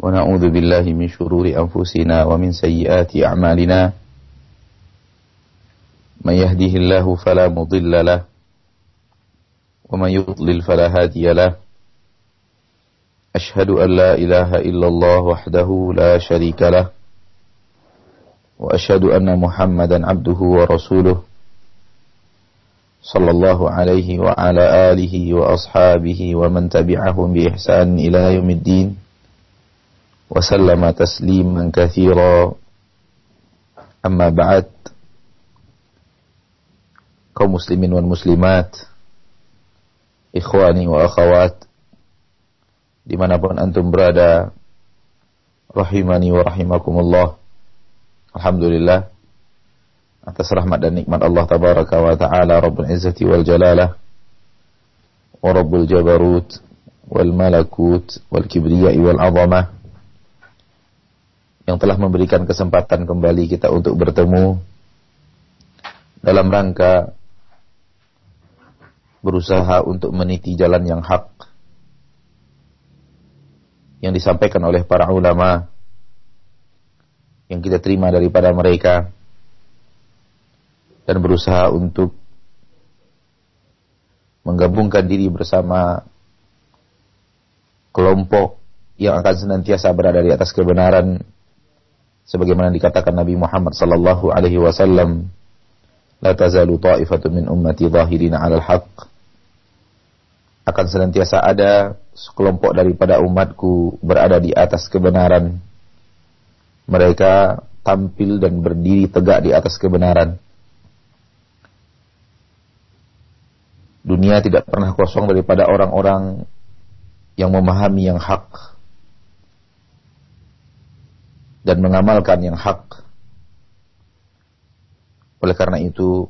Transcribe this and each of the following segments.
ونعوذ بالله من شرور أنفسنا ومن سيئات أعمالنا. من يهده الله فلا مضل له ومن يضلل فلا هادي له. أشهد أن لا إله إلا الله وحده لا شريك له وأشهد أن محمدا عبده ورسوله صلى الله عليه وعلى آله وأصحابه ومن تبعهم بإحسان إلى يوم الدين. وسلم تسليما كثيرا أما بعد kaum muslimin wal muslimat ikhwani wa akhawat dimanapun antum berada rahimani wa rahimakumullah Alhamdulillah atas rahmat dan nikmat Allah tabaraka wa taala Rabbul Izzati wal Jalalah wa Rabbul Jabarut wal Malakut wal Kibriya wal Azamah yang telah memberikan kesempatan kembali kita untuk bertemu dalam rangka berusaha untuk meniti jalan yang hak yang disampaikan oleh para ulama yang kita terima daripada mereka dan berusaha untuk menggabungkan diri bersama kelompok yang akan senantiasa berada di atas kebenaran sebagaimana dikatakan Nabi Muhammad sallallahu alaihi wasallam la tazalu ta'ifatun min ummati zahirina 'alal haqq akan senantiasa ada sekelompok daripada umatku berada di atas kebenaran. Mereka tampil dan berdiri tegak di atas kebenaran. Dunia tidak pernah kosong daripada orang-orang yang memahami yang hak dan mengamalkan yang hak. Oleh karena itu,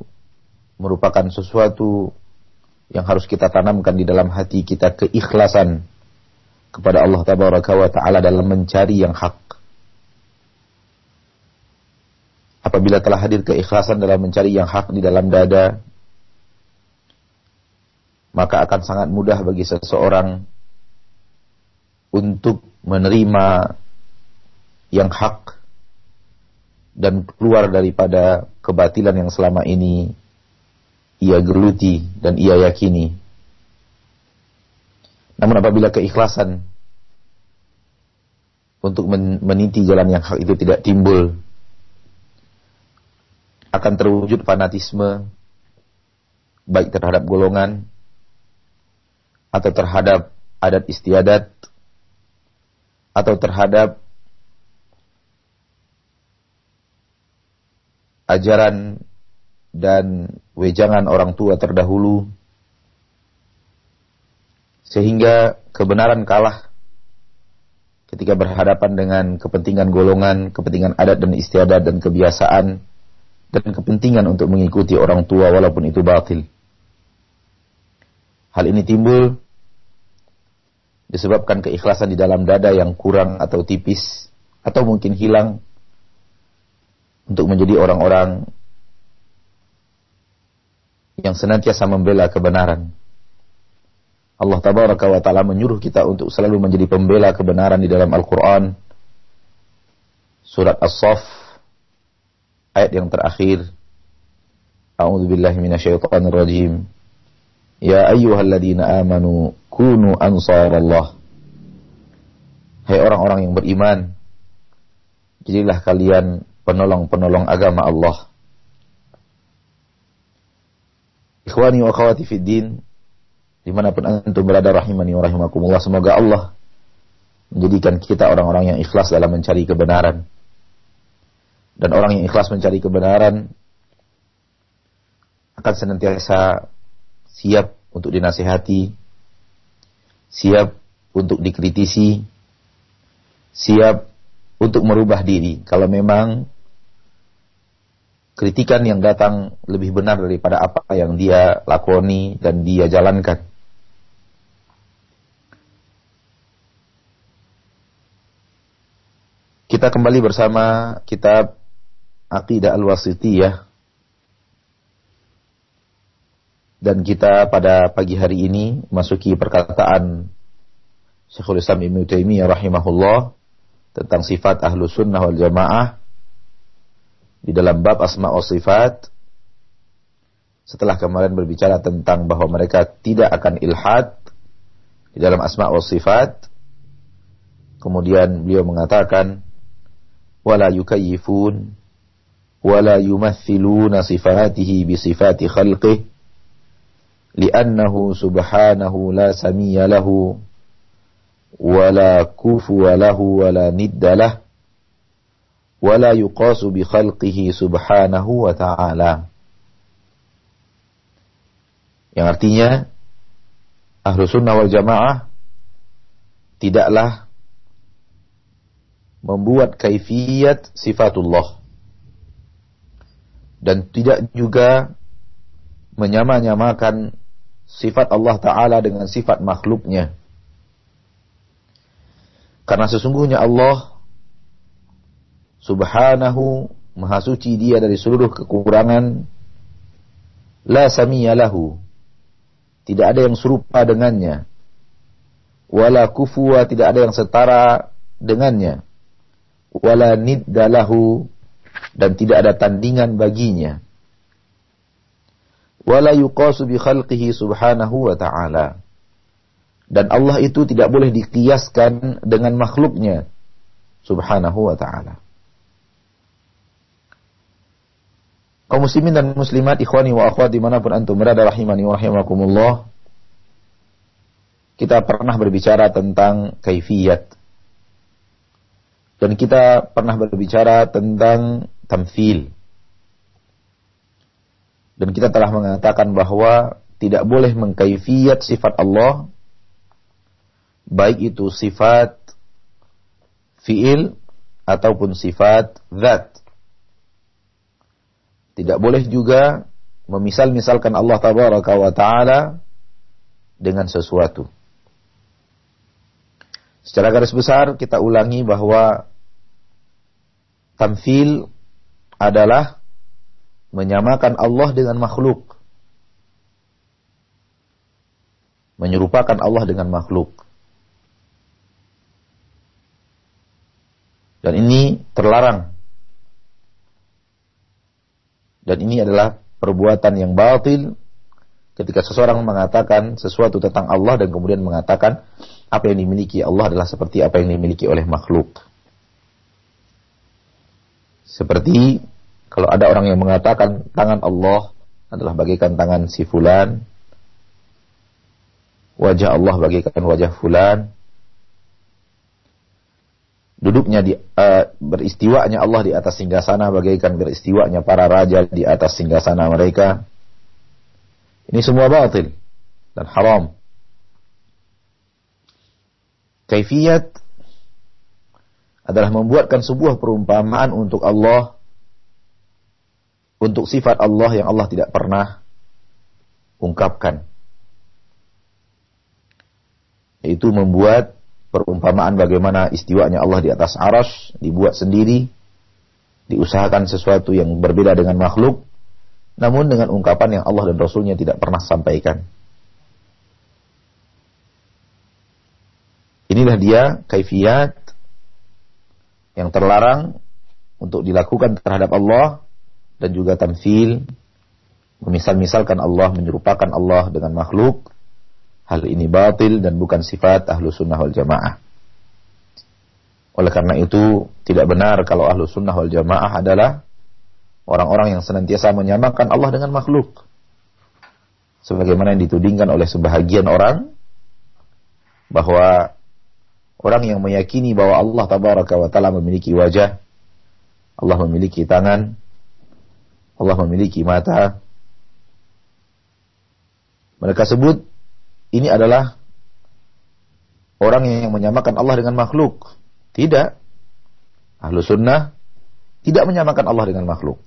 merupakan sesuatu yang harus kita tanamkan di dalam hati kita keikhlasan kepada Allah tabaraka wa taala dalam mencari yang hak. Apabila telah hadir keikhlasan dalam mencari yang hak di dalam dada, maka akan sangat mudah bagi seseorang untuk menerima yang hak dan keluar daripada kebatilan yang selama ini ia geluti dan ia yakini. Namun apabila keikhlasan untuk meniti jalan yang hak itu tidak timbul, akan terwujud fanatisme baik terhadap golongan atau terhadap adat istiadat atau terhadap ajaran dan wejangan orang tua terdahulu sehingga kebenaran kalah ketika berhadapan dengan kepentingan golongan, kepentingan adat dan istiadat dan kebiasaan dan kepentingan untuk mengikuti orang tua walaupun itu batil. Hal ini timbul disebabkan keikhlasan di dalam dada yang kurang atau tipis atau mungkin hilang untuk menjadi orang-orang yang senantiasa membela kebenaran. Allah tabaraka wa taala menyuruh kita untuk selalu menjadi pembela kebenaran di dalam Al-Qur'an. Surat As-Saff ayat yang terakhir. A'udzu billahi minasyaitonir rajim. Ya ayyuhalladzina amanu kunu ansarallah. Hai orang-orang yang beriman, jadilah kalian penolong-penolong agama Allah. Ikhwani wa akhwati fid din, di mana pun antum berada rahimani wa rahimakumullah, semoga Allah menjadikan kita orang-orang yang ikhlas dalam mencari kebenaran. Dan orang yang ikhlas mencari kebenaran akan senantiasa siap untuk dinasihati, siap untuk dikritisi, siap untuk merubah diri. Kalau memang kritikan yang datang lebih benar daripada apa yang dia lakoni dan dia jalankan. Kita kembali bersama kitab Aqidah Al-Wasitiyah. Dan kita pada pagi hari ini masuki perkataan Syekhul Islam Ibn Taimiyah rahimahullah tentang sifat ahlu sunnah wal jamaah di dalam bab asma wa sifat. Setelah kemarin berbicara tentang bahwa mereka tidak akan ilhad di dalam asma wa sifat kemudian beliau mengatakan wala yukayyifun wala yumathiluna sifatihi bi sifati khalqih li'annahu subhanahu la samiyya lahu ولا كفو له ولا ند له ولا يقاس بخلقه سبحانه وتعالى yang artinya ahlu sunnah wal jamaah tidaklah membuat kaifiyat sifatullah dan tidak juga menyamanyamakan sifat Allah Ta'ala dengan sifat makhluknya karena sesungguhnya Allah subhanahu maha suci dia dari seluruh kekurangan. La samiyalahu. Tidak ada yang serupa dengannya. Wala kufuwa tidak ada yang setara dengannya. Wala niddalahu dan tidak ada tandingan baginya. Wala yuqasu bi khalqihi subhanahu wa ta'ala dan Allah itu tidak boleh dikiaskan dengan makhluknya subhanahu wa ta'ala. Kaum muslimin dan muslimat, ikhwani wa akhwat di mana pun antum berada rahimani wa rahimakumullah. Kita pernah berbicara tentang kaifiyat. Dan kita pernah berbicara tentang tamfil. Dan kita telah mengatakan bahwa tidak boleh mengkaifiyat sifat Allah baik itu sifat fiil ataupun sifat zat. Tidak boleh juga memisal-misalkan Allah tabaraka wa taala dengan sesuatu. Secara garis besar kita ulangi bahwa tamfil adalah menyamakan Allah dengan makhluk. Menyerupakan Allah dengan makhluk. Dan ini terlarang. Dan ini adalah perbuatan yang batil ketika seseorang mengatakan sesuatu tentang Allah dan kemudian mengatakan apa yang dimiliki Allah adalah seperti apa yang dimiliki oleh makhluk. Seperti kalau ada orang yang mengatakan tangan Allah adalah bagaikan tangan si fulan, wajah Allah bagaikan wajah fulan, duduknya di uh, beristiwanya Allah di atas singgasana bagaikan beristiwanya para raja di atas singgasana mereka. Ini semua batil dan haram. Kaifiyat adalah membuatkan sebuah perumpamaan untuk Allah untuk sifat Allah yang Allah tidak pernah ungkapkan. Yaitu membuat perumpamaan bagaimana istiwanya Allah di atas aras dibuat sendiri, diusahakan sesuatu yang berbeda dengan makhluk, namun dengan ungkapan yang Allah dan Rasulnya tidak pernah sampaikan. Inilah dia kaifiat yang terlarang untuk dilakukan terhadap Allah dan juga tamfil memisal-misalkan Allah menyerupakan Allah dengan makhluk Hal ini batil dan bukan sifat ahlu sunnah wal jamaah. Oleh karena itu, tidak benar kalau ahlu sunnah wal jamaah adalah orang-orang yang senantiasa menyamakan Allah dengan makhluk. Sebagaimana yang ditudingkan oleh sebahagian orang, bahwa orang yang meyakini bahwa Allah tabaraka wa ta'ala memiliki wajah, Allah memiliki tangan, Allah memiliki mata, mereka sebut ini adalah orang yang menyamakan Allah dengan makhluk. Tidak. Ahlu sunnah tidak menyamakan Allah dengan makhluk.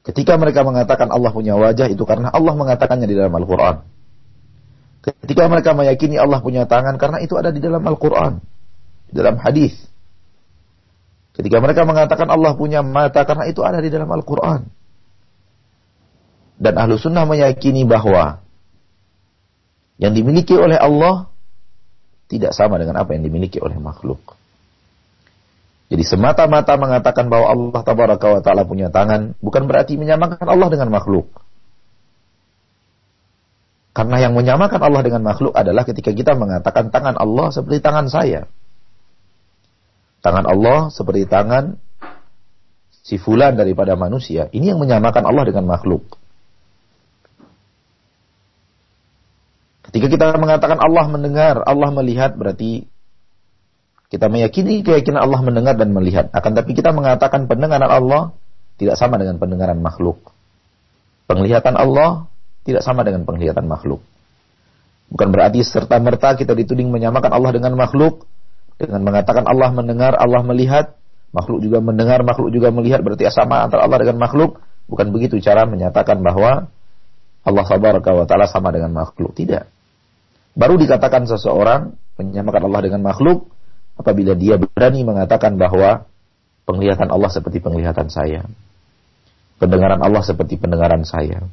Ketika mereka mengatakan Allah punya wajah itu karena Allah mengatakannya di dalam Al-Quran. Ketika mereka meyakini Allah punya tangan karena itu ada di dalam Al-Quran. Di dalam hadis. Ketika mereka mengatakan Allah punya mata karena itu ada di dalam Al-Quran. Dan ahlu sunnah meyakini bahwa yang dimiliki oleh Allah tidak sama dengan apa yang dimiliki oleh makhluk. Jadi semata-mata mengatakan bahwa Allah tabaraka wa taala punya tangan bukan berarti menyamakan Allah dengan makhluk. Karena yang menyamakan Allah dengan makhluk adalah ketika kita mengatakan tangan Allah seperti tangan saya. Tangan Allah seperti tangan si fulan daripada manusia. Ini yang menyamakan Allah dengan makhluk. Ketika kita mengatakan Allah mendengar, Allah melihat, berarti kita meyakini keyakinan Allah mendengar dan melihat. Akan tapi kita mengatakan pendengaran Allah tidak sama dengan pendengaran makhluk. Penglihatan Allah tidak sama dengan penglihatan makhluk. Bukan berarti serta-merta kita dituding menyamakan Allah dengan makhluk dengan mengatakan Allah mendengar, Allah melihat, makhluk juga mendengar, makhluk juga melihat berarti sama antara Allah dengan makhluk. Bukan begitu cara menyatakan bahwa Allah tabaraka wa taala sama dengan makhluk. Tidak. Baru dikatakan seseorang menyamakan Allah dengan makhluk apabila dia berani mengatakan bahwa penglihatan Allah seperti penglihatan saya. Pendengaran Allah seperti pendengaran saya.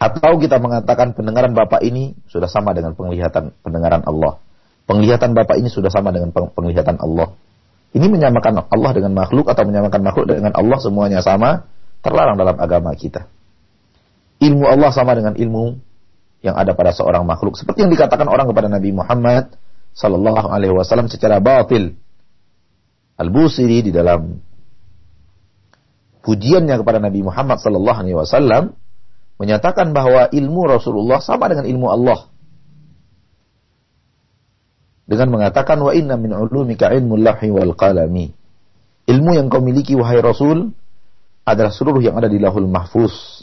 Atau kita mengatakan pendengaran Bapak ini sudah sama dengan penglihatan pendengaran Allah. Penglihatan Bapak ini sudah sama dengan penglihatan Allah. Ini menyamakan Allah dengan makhluk atau menyamakan makhluk dengan Allah semuanya sama, terlarang dalam agama kita. Ilmu Allah sama dengan ilmu yang ada pada seorang makhluk. Seperti yang dikatakan orang kepada Nabi Muhammad sallallahu alaihi wasallam secara batil. Al-Busiri di dalam pujiannya kepada Nabi Muhammad sallallahu alaihi wasallam menyatakan bahwa ilmu Rasulullah sama dengan ilmu Allah. Dengan mengatakan wa inna min ulumika ilmu lahi wal qalami. Ilmu yang kau miliki wahai Rasul adalah seluruh yang ada di lahul mahfuz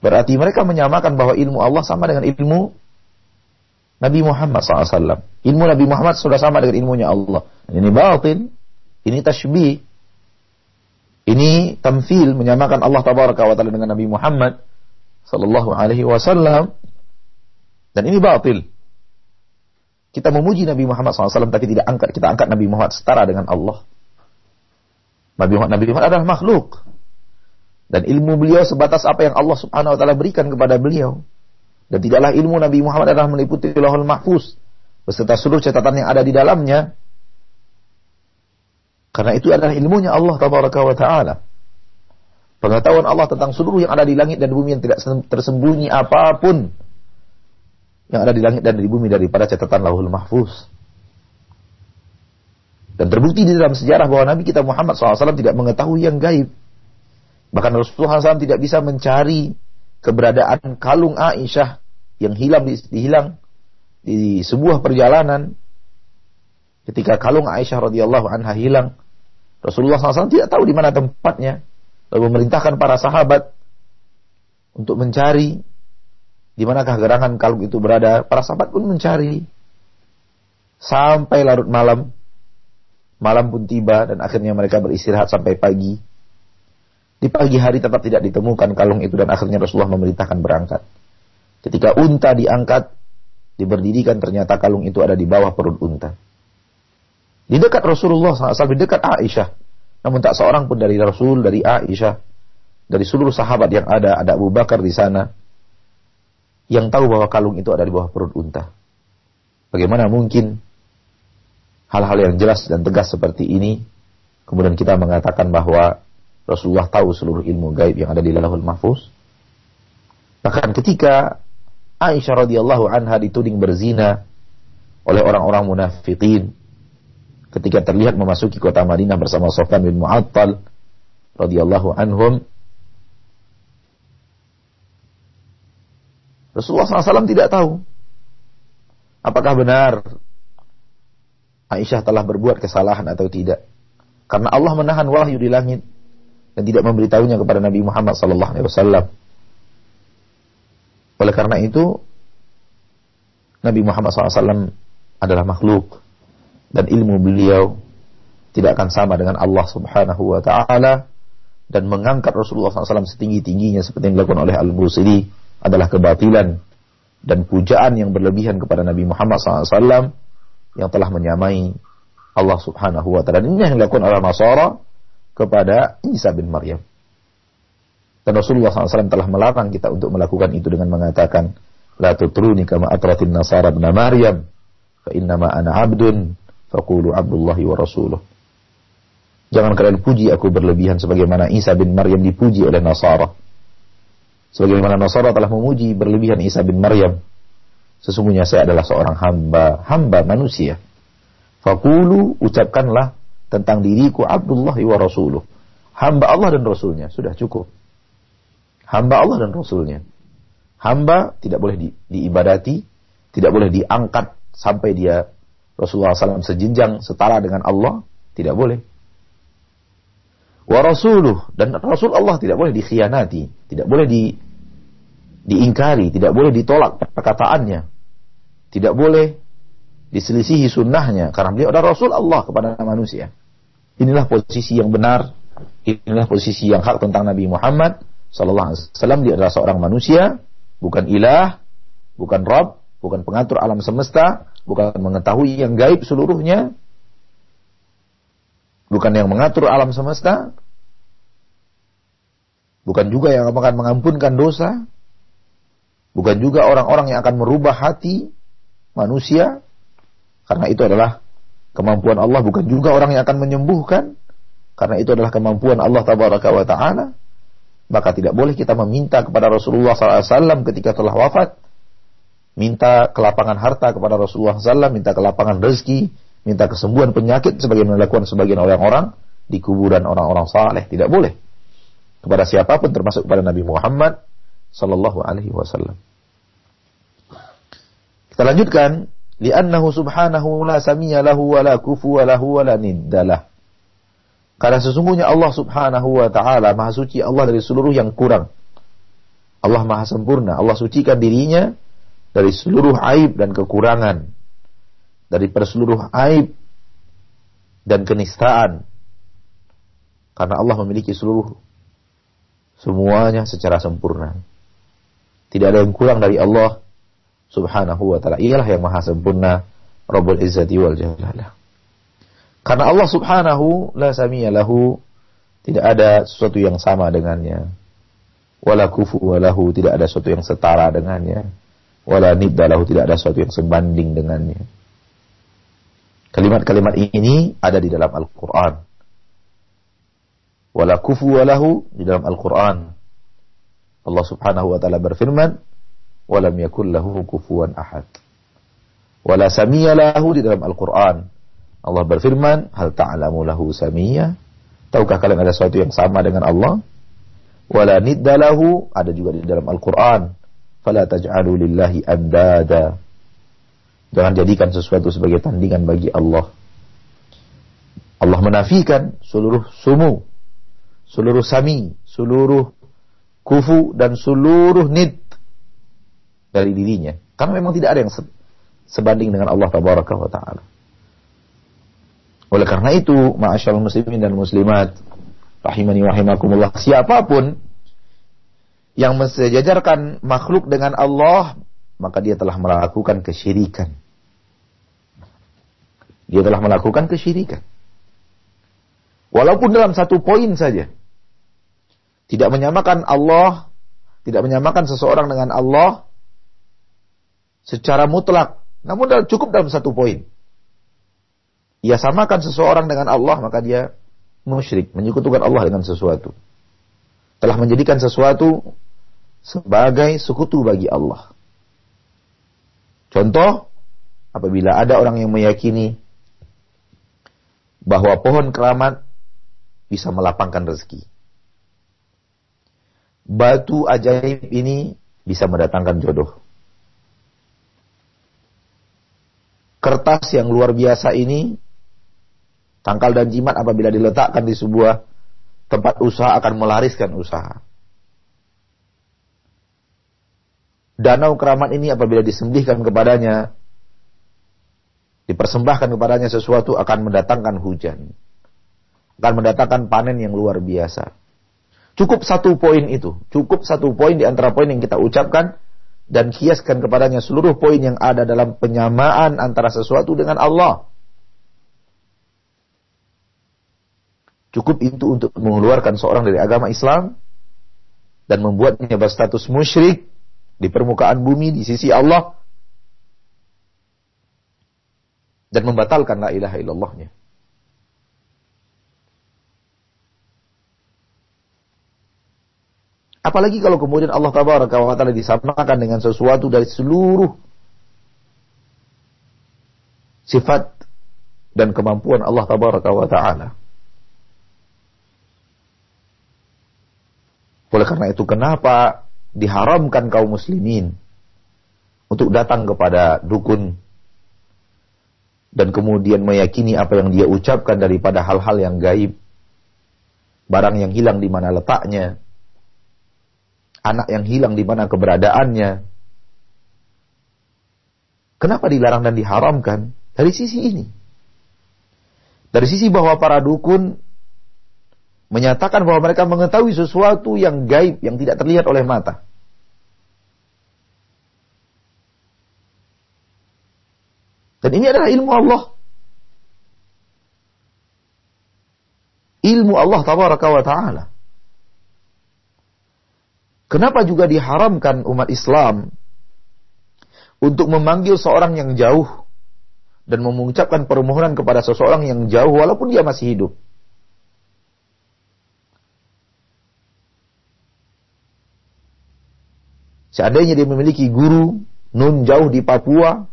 Berarti mereka menyamakan bahwa ilmu Allah sama dengan ilmu Nabi Muhammad SAW. Ilmu Nabi Muhammad sudah sama dengan ilmunya Allah. Ini batin, ini tashbih, ini tamfil menyamakan Allah tabaraka wa taala dengan Nabi Muhammad sallallahu alaihi wasallam. Dan ini batil. Kita memuji Nabi Muhammad SAW tapi tidak angkat kita angkat Nabi Muhammad setara dengan Allah. Nabi Muhammad, Nabi Muhammad adalah makhluk. Dan ilmu beliau sebatas apa yang Allah subhanahu wa ta'ala berikan kepada beliau. Dan tidaklah ilmu Nabi Muhammad adalah meliputi lahul mahfuz. Beserta seluruh catatan yang ada di dalamnya. Karena itu adalah ilmunya Allah tabaraka wa ta'ala. Pengetahuan Allah tentang seluruh yang ada di langit dan bumi yang tidak tersembunyi apa pun. Yang ada di langit dan di bumi daripada catatan lahul mahfuz. Dan terbukti di dalam sejarah bahwa Nabi kita Muhammad SAW tidak mengetahui yang gaib. Bahkan Rasulullah SAW tidak bisa mencari keberadaan kalung Aisyah yang hilang di, dihilang di sebuah perjalanan. Ketika kalung Aisyah radhiyallahu anha hilang, Rasulullah SAW tidak tahu di mana tempatnya. Lalu memerintahkan para sahabat untuk mencari di manakah gerangan kalung itu berada. Para sahabat pun mencari sampai larut malam. Malam pun tiba dan akhirnya mereka beristirahat sampai pagi. Di pagi hari tetap tidak ditemukan kalung itu dan akhirnya Rasulullah memerintahkan berangkat. Ketika unta diangkat, diberdirikan ternyata kalung itu ada di bawah perut unta. Di dekat Rasulullah SAW, di dekat Aisyah. Namun tak seorang pun dari Rasul, dari Aisyah, dari seluruh sahabat yang ada, ada Abu Bakar di sana, yang tahu bahwa kalung itu ada di bawah perut unta. Bagaimana mungkin hal-hal yang jelas dan tegas seperti ini, kemudian kita mengatakan bahwa Rasulullah tahu seluruh ilmu gaib yang ada di Lahul Mahfuz. Bahkan ketika Aisyah radhiyallahu anha dituding berzina oleh orang-orang munafikin ketika terlihat memasuki kota Madinah bersama Sofyan bin Mu'attal radhiyallahu anhum Rasulullah SAW tidak tahu apakah benar Aisyah telah berbuat kesalahan atau tidak. Karena Allah menahan wahyu di langit dan tidak memberitahunya kepada Nabi Muhammad sallallahu alaihi wasallam. Oleh karena itu Nabi Muhammad SAW adalah makhluk dan ilmu beliau tidak akan sama dengan Allah Subhanahu wa taala dan mengangkat Rasulullah SAW setinggi-tingginya seperti yang dilakukan oleh Al-Busiri adalah kebatilan dan pujaan yang berlebihan kepada Nabi Muhammad SAW yang telah menyamai Allah Subhanahu wa taala. Ini yang dilakukan oleh Nasara kepada Isa bin Maryam. Dan Rasulullah SAW telah melarang kita untuk melakukan itu dengan mengatakan, La tutruni kama atratin nasara ibn Maryam. Fa innama ana abdun. Faqulu abdullahi wa rasuluh. Jangan kalian puji aku berlebihan sebagaimana Isa bin Maryam dipuji oleh Nasara. Sebagaimana Nasara telah memuji berlebihan Isa bin Maryam. Sesungguhnya saya adalah seorang hamba, hamba manusia. Fakulu ucapkanlah tentang diriku Abdullah wa Rasuluh. Hamba Allah dan Rasulnya. Sudah cukup. Hamba Allah dan Rasulnya. Hamba tidak boleh di, diibadati, tidak boleh diangkat sampai dia Rasulullah SAW sejinjang setara dengan Allah, tidak boleh. Wa rasuluh dan Rasul Allah tidak boleh dikhianati, tidak boleh di diingkari, tidak boleh ditolak perkataannya, tidak boleh diselisihi sunnahnya karena beliau adalah Rasul Allah kepada manusia. Inilah posisi yang benar, inilah posisi yang hak tentang Nabi Muhammad Sallallahu Alaihi Wasallam. Dia adalah seorang manusia, bukan ilah, bukan Rob, bukan pengatur alam semesta, bukan mengetahui yang gaib seluruhnya, bukan yang mengatur alam semesta, bukan juga yang akan mengampunkan dosa, bukan juga orang-orang yang akan merubah hati manusia, karena itu adalah kemampuan Allah, bukan juga orang yang akan menyembuhkan, karena itu adalah kemampuan Allah tabaraka wa ta'ala, maka tidak boleh kita meminta kepada Rasulullah SAW ketika telah wafat, minta kelapangan harta kepada Rasulullah SAW, minta kelapangan rezeki, minta kesembuhan penyakit sebagaimana dilakukan sebagian orang-orang di kuburan orang-orang saleh. Tidak boleh. Kepada siapa pun termasuk kepada Nabi Muhammad sallallahu alaihi wasallam. Kita lanjutkan, li'annahu subhanahu la samiyya lahu wa la kufu wa lahu wa la niddalah. Karena sesungguhnya Allah subhanahu wa ta'ala maha suci Allah dari seluruh yang kurang. Allah maha sempurna. Allah sucikan dirinya dari seluruh aib dan kekurangan dari seluruh aib dan kenistaan karena Allah memiliki seluruh semuanya secara sempurna tidak ada yang kurang dari Allah subhanahu wa ta'ala. Ialah yang maha sempurna Rabbul Izzati wal Jalalah. Karena Allah subhanahu la samiyya lahu tidak ada sesuatu yang sama dengannya. Wala kufu walahu tidak ada sesuatu yang setara dengannya. Wala niddalahu tidak ada sesuatu yang sebanding dengannya. Kalimat-kalimat ini ada di dalam Al-Quran. Wala kufu walahu di dalam Al-Quran. Allah subhanahu wa ta'ala berfirman, Walam yakul lahu kufuwan ahad. Wala samiyya lahu di dalam Al-Quran. Allah berfirman, Hal ta'alamu lahu samiyya. Tahukah kalian ada sesuatu yang sama dengan Allah? Wala nidda lahu ada juga di dalam Al-Quran. Fala taj'alu lillahi andada Jangan jadikan sesuatu sebagai tandingan bagi Allah. Allah menafikan seluruh sumu, seluruh sami, seluruh kufu dan seluruh nid dari dirinya. Karena memang tidak ada yang sebanding dengan Allah taala. Oleh karena itu, ma'asyal muslimin dan muslimat, rahimani rahimakumullah, siapa pun yang mensejajarkan makhluk dengan Allah, maka dia telah melakukan kesyirikan. Dia telah melakukan kesyirikan. Walaupun dalam satu poin saja. Tidak menyamakan Allah, tidak menyamakan seseorang dengan Allah secara mutlak. Namun cukup dalam satu poin. Ia samakan seseorang dengan Allah, maka dia musyrik, menyekutukan Allah dengan sesuatu. Telah menjadikan sesuatu sebagai sekutu bagi Allah. Contoh, apabila ada orang yang meyakini bahwa pohon keramat bisa melapangkan rezeki. Batu ajaib ini bisa mendatangkan jodoh. Kertas yang luar biasa ini, tangkal dan jimat apabila diletakkan di sebuah tempat usaha akan melariskan usaha. danau keramat ini apabila disembelihkan kepadanya, dipersembahkan kepadanya sesuatu akan mendatangkan hujan. Akan mendatangkan panen yang luar biasa. Cukup satu poin itu. Cukup satu poin di antara poin yang kita ucapkan dan kiaskan kepadanya seluruh poin yang ada dalam penyamaan antara sesuatu dengan Allah. Cukup itu untuk mengeluarkan seorang dari agama Islam dan membuatnya berstatus musyrik di permukaan bumi di sisi Allah dan membatalkan la ilaha illallahnya. Apalagi kalau kemudian Allah tabaraka wa taala disamakan dengan sesuatu dari seluruh sifat dan kemampuan Allah tabaraka wa taala. Oleh karena itu kenapa diharamkan kaum muslimin untuk datang kepada dukun dan kemudian meyakini apa yang dia ucapkan daripada hal-hal yang gaib, barang yang hilang di mana letaknya, anak yang hilang di mana keberadaannya. Kenapa dilarang dan diharamkan? Dari sisi ini. Dari sisi bahwa para dukun menyatakan bahwa mereka mengetahui sesuatu yang gaib, yang tidak terlihat oleh mata. Dan ini adalah ilmu Allah. Ilmu Allah tabaraka wa ta'ala. Kenapa juga diharamkan umat Islam untuk memanggil seorang yang jauh dan mengucapkan permohonan kepada seseorang yang jauh walaupun dia masih hidup? Seandainya dia memiliki guru nun jauh di Papua,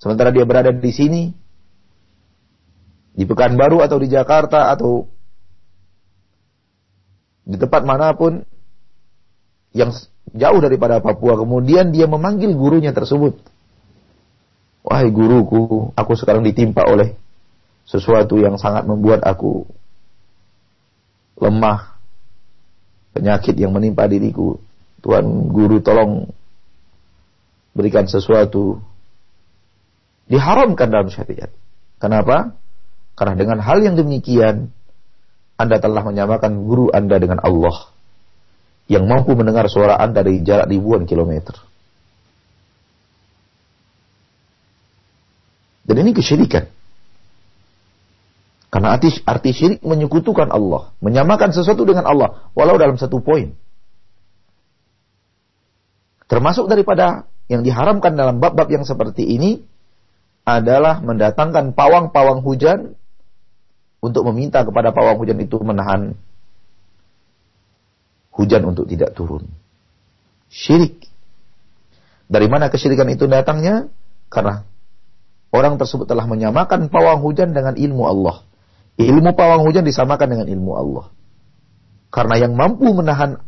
Sementara dia berada di sini, di Pekanbaru atau di Jakarta atau di tempat mana pun yang jauh daripada Papua, kemudian dia memanggil gurunya tersebut. Wahai guruku, aku sekarang ditimpa oleh sesuatu yang sangat membuat aku lemah, penyakit yang menimpa diriku. Tuhan guru tolong berikan sesuatu diharamkan dalam syariat. Kenapa? Karena dengan hal yang demikian, Anda telah menyamakan guru Anda dengan Allah yang mampu mendengar suara Anda dari jarak ribuan kilometer. Dan ini kesyirikan. Karena arti, arti syirik menyekutukan Allah, menyamakan sesuatu dengan Allah, walau dalam satu poin. Termasuk daripada yang diharamkan dalam bab-bab yang seperti ini, adalah mendatangkan pawang-pawang hujan untuk meminta kepada pawang hujan itu menahan hujan untuk tidak turun. Syirik. Dari mana kesyirikan itu datangnya? Karena orang tersebut telah menyamakan pawang hujan dengan ilmu Allah. Ilmu pawang hujan disamakan dengan ilmu Allah. Karena yang mampu menahan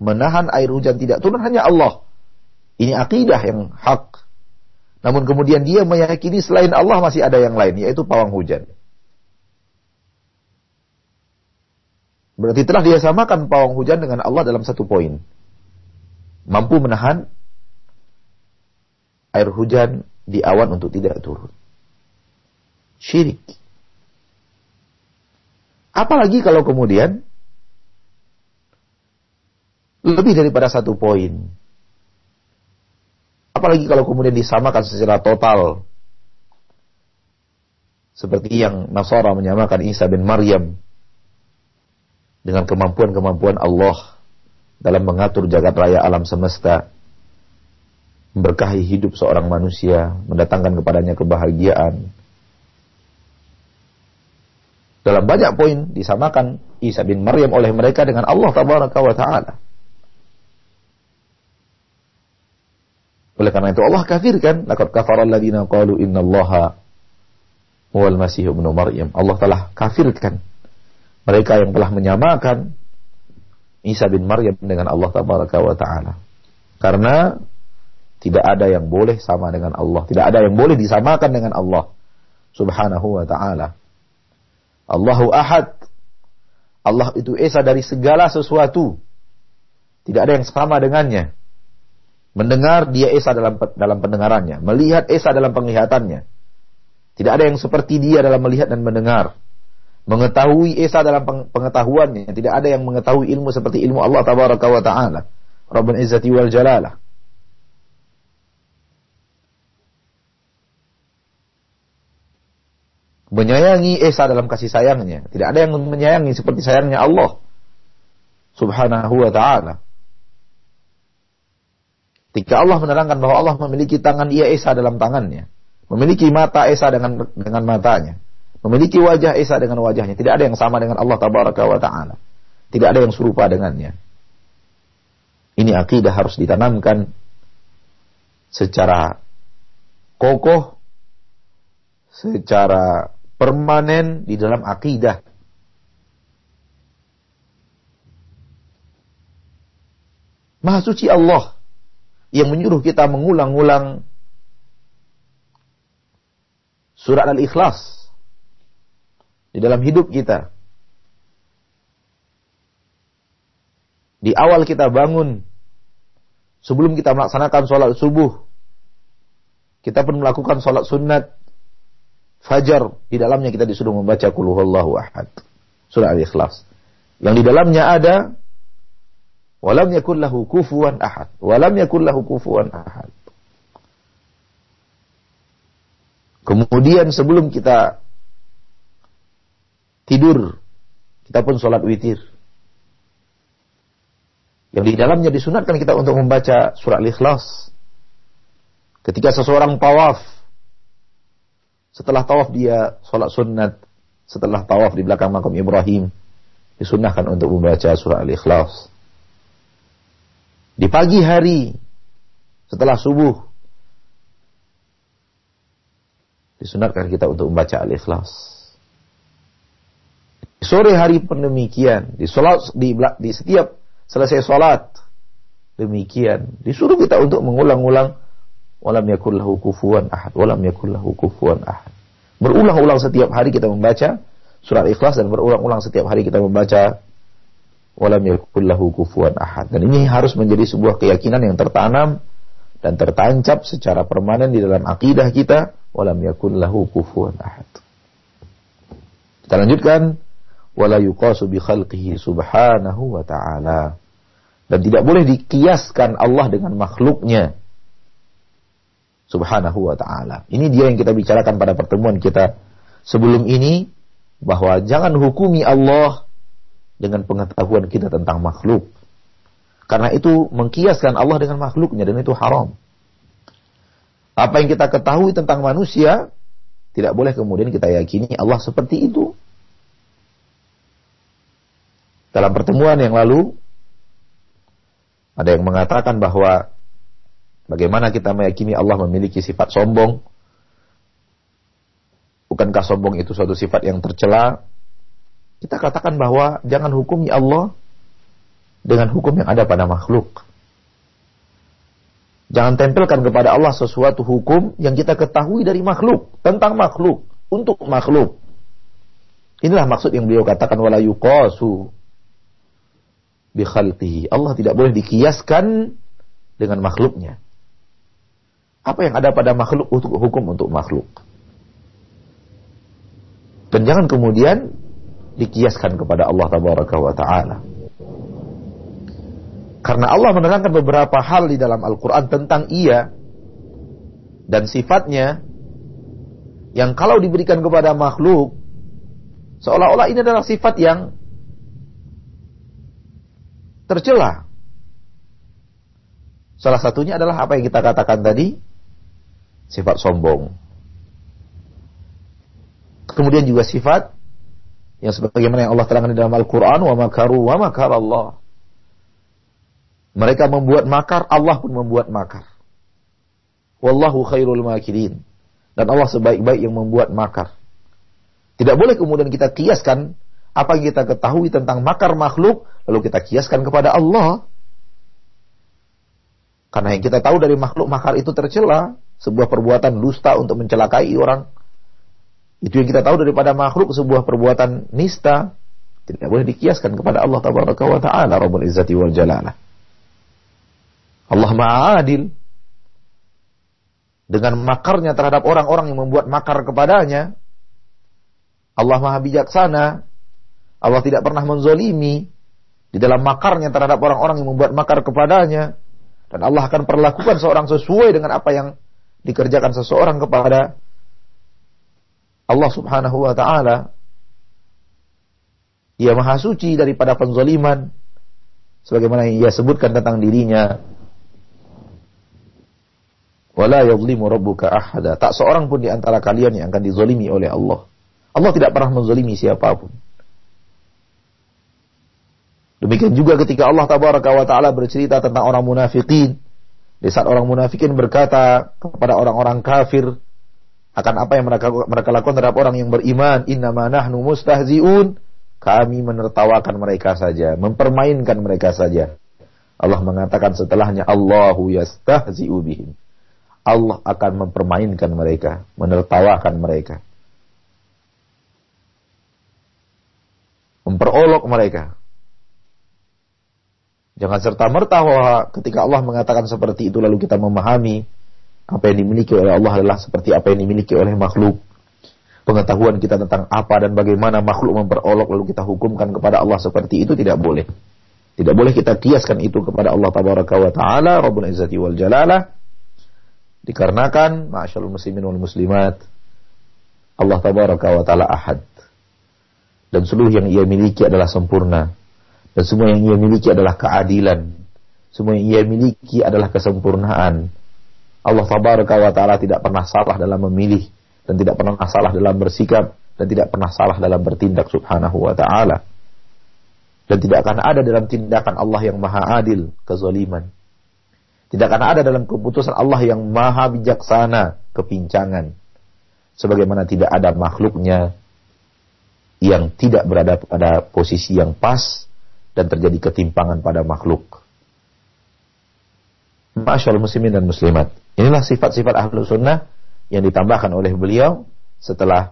menahan air hujan tidak turun hanya Allah. Ini akidah yang hak. Namun kemudian dia meyakini selain Allah masih ada yang lain, yaitu pawang hujan. Berarti telah dia samakan pawang hujan dengan Allah dalam satu poin. Mampu menahan air hujan di awan untuk tidak turun. Syirik. Apalagi kalau kemudian lebih daripada satu poin Apalagi kalau kemudian disamakan secara total. Seperti yang Nasara menyamakan Isa bin Maryam dengan kemampuan-kemampuan Allah dalam mengatur jagat raya alam semesta, memberkahi hidup seorang manusia, mendatangkan kepadanya kebahagiaan. Dalam banyak poin disamakan Isa bin Maryam oleh mereka dengan Allah Tabaraka wa Ta'ala. Oleh karena itu Allah kafirkan, laqad kafara alladziina qalu innallaha huwal masih ibnu Maryam. Allah telah kafirkan mereka yang telah menyamakan Isa bin Maryam dengan Allah tabaraka wa taala. Karena tidak ada yang boleh sama dengan Allah, tidak ada yang boleh disamakan dengan Allah subhanahu wa taala. Allahu Ahad. Allah itu esa dari segala sesuatu. Tidak ada yang sama dengannya. Mendengar dia Esa dalam dalam pendengarannya, melihat Esa dalam penglihatannya. Tidak ada yang seperti dia dalam melihat dan mendengar. Mengetahui Esa dalam pengetahuannya, tidak ada yang mengetahui ilmu seperti ilmu Allah tabaraka wa taala. Rabbul Izzati wal Jalalah. menyayangi Esa dalam kasih sayangnya. Tidak ada yang menyayangi seperti sayangnya Allah. Subhanahu wa ta'ala. Ketika Allah menerangkan bahwa Allah memiliki tangan, ia Esa dalam tangannya. Memiliki mata Esa dengan dengan matanya. Memiliki wajah Esa dengan wajahnya. Tidak ada yang sama dengan Allah Tabaraka wa Ta'ala. Tidak ada yang serupa dengannya. Ini akidah harus ditanamkan secara kokoh, secara permanen di dalam akidah. Maha suci Allah yang menyuruh kita mengulang-ulang surat Al-Ikhlas di dalam hidup kita. Di awal kita bangun, sebelum kita melaksanakan sholat subuh, kita pun melakukan sholat sunat fajar. Di dalamnya kita disuruh membaca kuluhullahu ahad. Surah Al-Ikhlas. Yang di dalamnya ada walam yakul lahu kufuwan ahad. Walam yakul lahu kufuwan ahad. Kemudian sebelum kita tidur, kita pun sholat witir. Yang di dalamnya disunatkan kita untuk membaca surah Al-Ikhlas. Ketika seseorang tawaf, setelah tawaf dia sholat sunat, setelah tawaf di belakang makam Ibrahim, disunahkan untuk membaca surah Al-Ikhlas. Di pagi hari, setelah subuh, disunatkan kita untuk membaca Al-Ikhlas. Sore hari pun demikian, di, sholat, di, di setiap selesai sholat. Demikian. Disuruh kita untuk mengulang-ulang. Walam yakul lahu ahad. Walam yakul lahu ahad. Berulang-ulang setiap hari kita membaca surat ikhlas dan berulang-ulang setiap hari kita membaca walam yakul lahu ahad. Dan ini harus menjadi sebuah keyakinan yang tertanam dan tertancap secara permanen di dalam akidah kita walam yakul lahu ahad. Kita lanjutkan wala yuqasu bi khalqihi subhanahu wa ta'ala. Dan tidak boleh dikiaskan Allah dengan makhluknya. Subhanahu wa ta'ala. Ini dia yang kita bicarakan pada pertemuan kita sebelum ini. Bahwa jangan hukumi Allah dengan pengetahuan kita tentang makhluk. Karena itu mengkiaskan Allah dengan makhluknya dan itu haram. Apa yang kita ketahui tentang manusia, tidak boleh kemudian kita yakini Allah seperti itu. Dalam pertemuan yang lalu, ada yang mengatakan bahwa bagaimana kita meyakini Allah memiliki sifat sombong. Bukankah sombong itu suatu sifat yang tercela? Kita katakan bahwa jangan hukumi Allah dengan hukum yang ada pada makhluk. Jangan tempelkan kepada Allah sesuatu hukum yang kita ketahui dari makhluk, tentang makhluk, untuk makhluk. Inilah maksud yang beliau katakan wala bikhalqihi. Allah tidak boleh dikiaskan dengan makhluknya. Apa yang ada pada makhluk untuk hukum untuk makhluk. Dan jangan kemudian dikiaskan kepada Allah tabaraka wa taala. Karena Allah menerangkan beberapa hal di dalam Al-Quran tentang ia dan sifatnya yang kalau diberikan kepada makhluk seolah-olah ini adalah sifat yang tercela. Salah satunya adalah apa yang kita katakan tadi, sifat sombong. Kemudian juga sifat yang sebagaimana yang Allah terangkan di dalam Al-Quran, wa makaru wa makar Allah. Mereka membuat makar, Allah pun membuat makar. Wallahu khairul makirin. Dan Allah sebaik-baik yang membuat makar. Tidak boleh kemudian kita kiaskan apa yang kita ketahui tentang makar makhluk, lalu kita kiaskan kepada Allah. Karena yang kita tahu dari makhluk makar itu tercela, sebuah perbuatan dusta untuk mencelakai orang. Itu yang kita tahu daripada makhluk sebuah perbuatan nista. Tidak boleh dikiaskan kepada Allah tabaraka wa ta'ala Rabbul Izzati wal Jalalah. Allah ma'adil. Dengan makarnya terhadap orang-orang yang membuat makar kepadanya. Allah maha bijaksana Allah tidak pernah menzolimi di dalam makarnya terhadap orang-orang yang membuat makar kepadanya. Dan Allah akan perlakukan seorang sesuai dengan apa yang dikerjakan seseorang kepada Allah subhanahu wa ta'ala. Ia maha suci daripada penzoliman. Sebagaimana yang ia sebutkan tentang dirinya. Wala yadhlimu rabbuka ahada. Tak seorang pun di antara kalian yang akan dizalimi oleh Allah. Allah tidak pernah menzalimi siapa pun. Demikian juga ketika Allah tabaraka wa taala bercerita tentang orang munafikin. Di saat orang munafikin berkata kepada orang-orang kafir akan apa yang mereka mereka lakukan terhadap orang yang beriman, innama nahnu mustahziun. Kami menertawakan mereka saja, mempermainkan mereka saja. Allah mengatakan setelahnya Allahu yastahzi'u bihim. Allah akan mempermainkan mereka, menertawakan mereka. Memperolok mereka. Jangan serta-merta bahwa ketika Allah mengatakan seperti itu lalu kita memahami apa yang dimiliki oleh Allah adalah seperti apa yang dimiliki oleh makhluk. Pengetahuan kita tentang apa dan bagaimana makhluk memperolok lalu kita hukumkan kepada Allah seperti itu tidak boleh. Tidak boleh kita kiaskan itu kepada Allah Tabaraka wa Ta'ala, Rabbul Izzati wal Jalalah, Dikarenakan, ma'asyarul muslimin wal muslimat, Allah tabaraka wa ta'ala ahad. Dan seluruh yang ia miliki adalah sempurna. Dan semua yang ia miliki adalah keadilan. Semua yang ia miliki adalah kesempurnaan. Allah tabaraka wa ta'ala tidak pernah salah dalam memilih. Dan tidak pernah salah dalam bersikap. Dan tidak pernah salah dalam bertindak subhanahu wa ta'ala. Dan tidak akan ada dalam tindakan Allah yang maha adil kezaliman. Tidak akan ada dalam keputusan Allah yang maha bijaksana kepincangan. Sebagaimana tidak ada makhluknya yang tidak berada pada posisi yang pas dan terjadi ketimpangan pada makhluk. Masyaallah muslimin dan muslimat. Inilah sifat-sifat ahlu sunnah yang ditambahkan oleh beliau setelah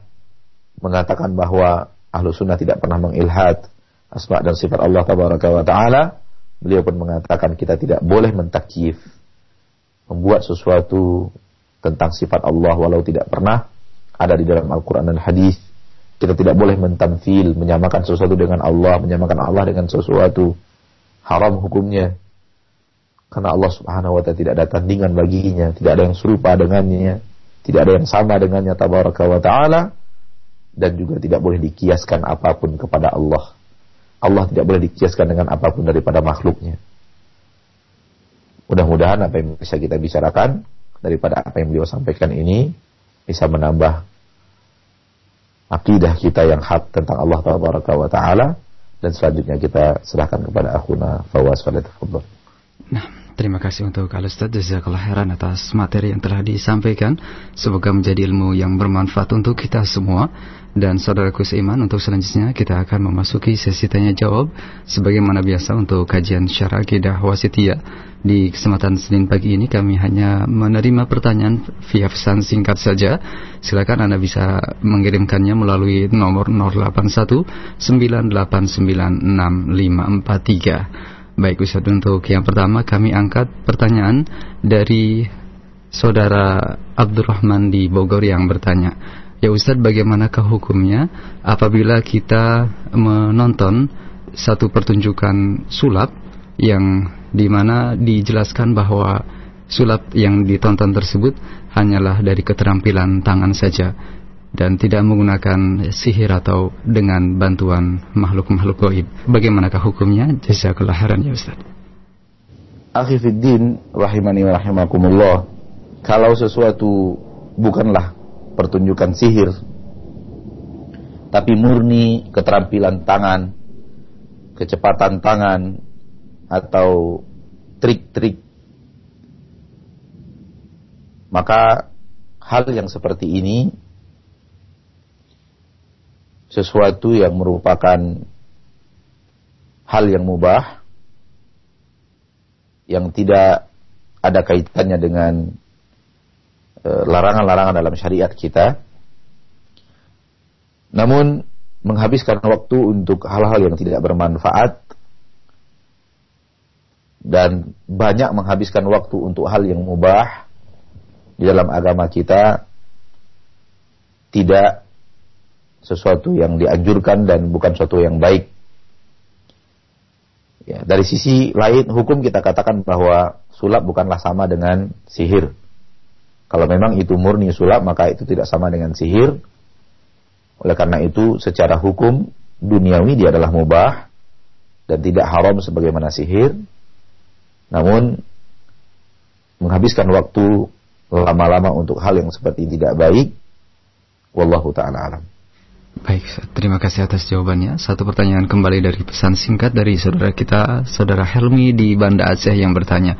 mengatakan bahwa ahlu sunnah tidak pernah mengilhad asma dan sifat Allah taala Beliau pun mengatakan kita tidak boleh mentakif, membuat sesuatu tentang sifat Allah walau tidak pernah ada di dalam Al-Quran dan Hadis. Kita tidak boleh mentamfil, menyamakan sesuatu dengan Allah, menyamakan Allah dengan sesuatu. Haram hukumnya. Karena Allah subhanahu wa ta'ala tidak ada tandingan baginya, tidak ada yang serupa dengannya, tidak ada yang sama dengannya tabaraka wa ta'ala, dan juga tidak boleh dikiaskan apa pun kepada Allah. Allah tidak boleh dikiaskan dengan apa pun daripada makhluknya. Mudah-mudahan apa yang bisa kita bicarakan daripada apa yang beliau sampaikan ini bisa menambah akidah kita yang hak tentang Allah Taala dan selanjutnya kita serahkan kepada akhuna Fawaz Falatafadhol. Nah, Terima kasih untuk Al Ustaz Jazakallah khairan atas materi yang telah disampaikan. Semoga menjadi ilmu yang bermanfaat untuk kita semua. Dan saudaraku seiman, untuk selanjutnya kita akan memasuki sesi tanya jawab sebagaimana biasa untuk kajian syara akidah wasitiyah. Di kesempatan Senin pagi ini kami hanya menerima pertanyaan via pesan singkat saja. Silakan Anda bisa mengirimkannya melalui nomor 081 9896543. Baik Ustaz, untuk yang pertama kami angkat pertanyaan dari saudara Abdurrahman di Bogor yang bertanya, Ya Ustaz bagaimanakah hukumnya apabila kita menonton satu pertunjukan sulap yang di mana dijelaskan bahwa sulap yang ditonton tersebut hanyalah dari keterampilan tangan saja dan tidak menggunakan sihir atau dengan bantuan makhluk-makhluk goib. Bagaimanakah hukumnya? Jazakallah khairan ya Ustaz. Akhi Fiddin, rahimani wa rahimakumullah. Kalau sesuatu bukanlah pertunjukan sihir, tapi murni keterampilan tangan, kecepatan tangan, atau trik-trik, maka hal yang seperti ini sesuatu yang merupakan hal yang mubah yang tidak ada kaitannya dengan e, larangan-larangan dalam syariat kita. Namun menghabiskan waktu untuk hal-hal yang tidak bermanfaat dan banyak menghabiskan waktu untuk hal yang mubah di dalam agama kita tidak sesuatu yang dianjurkan dan bukan sesuatu yang baik. Ya, dari sisi lain hukum kita katakan bahwa sulap bukanlah sama dengan sihir. Kalau memang itu murni sulap maka itu tidak sama dengan sihir. Oleh karena itu secara hukum duniawi dia adalah mubah dan tidak haram sebagaimana sihir. Namun menghabiskan waktu lama-lama untuk hal yang seperti tidak baik. Wallahu taala alam. Baik, terima kasih atas jawabannya. Satu pertanyaan kembali dari pesan singkat dari saudara kita, saudara Helmi di Banda Aceh yang bertanya,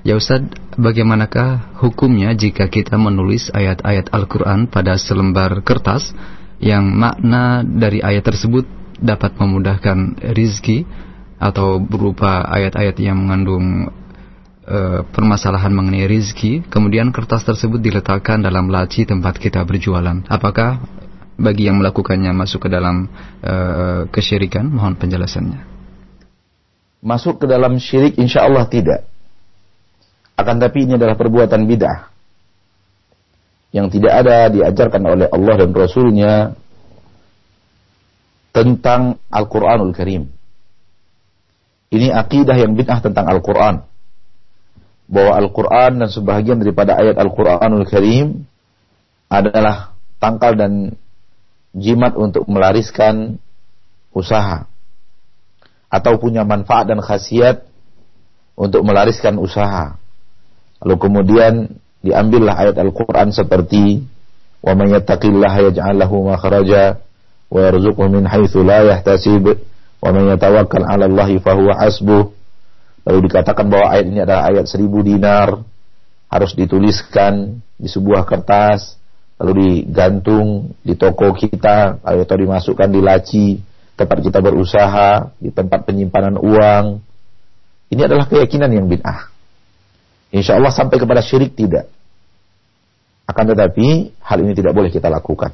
Ya Ustaz, bagaimanakah hukumnya jika kita menulis ayat-ayat Al-Quran pada selembar kertas yang makna dari ayat tersebut dapat memudahkan rizki atau berupa ayat-ayat yang mengandung uh, permasalahan mengenai rizki, kemudian kertas tersebut diletakkan dalam laci tempat kita berjualan. Apakah bagi yang melakukannya masuk ke dalam uh, kesyirikan? Mohon penjelasannya. Masuk ke dalam syirik insya Allah tidak akan tapi ini adalah perbuatan bid'ah yang tidak ada diajarkan oleh Allah dan Rasulnya tentang Al-Quranul Karim. Ini akidah yang bid'ah tentang Al-Quran. Bahwa Al-Quran dan sebahagian daripada ayat Al-Quranul Karim adalah tangkal dan jimat untuk melariskan usaha. Atau punya manfaat dan khasiat untuk melariskan usaha. Lalu kemudian diambillah ayat Al-Quran seperti wa man yattaqillaha yaj'al lahu makhraja wa yarzuqhu min haitsu la yahtasib wa man yatawakkal 'ala Allah fahuwa hasbuh. Lalu dikatakan bahwa ayat ini adalah ayat seribu dinar harus dituliskan di sebuah kertas lalu digantung di toko kita atau dimasukkan di laci tempat kita berusaha di tempat penyimpanan uang. Ini adalah keyakinan yang bid'ah. Insya Allah sampai kepada syirik tidak. Akan tetapi hal ini tidak boleh kita lakukan.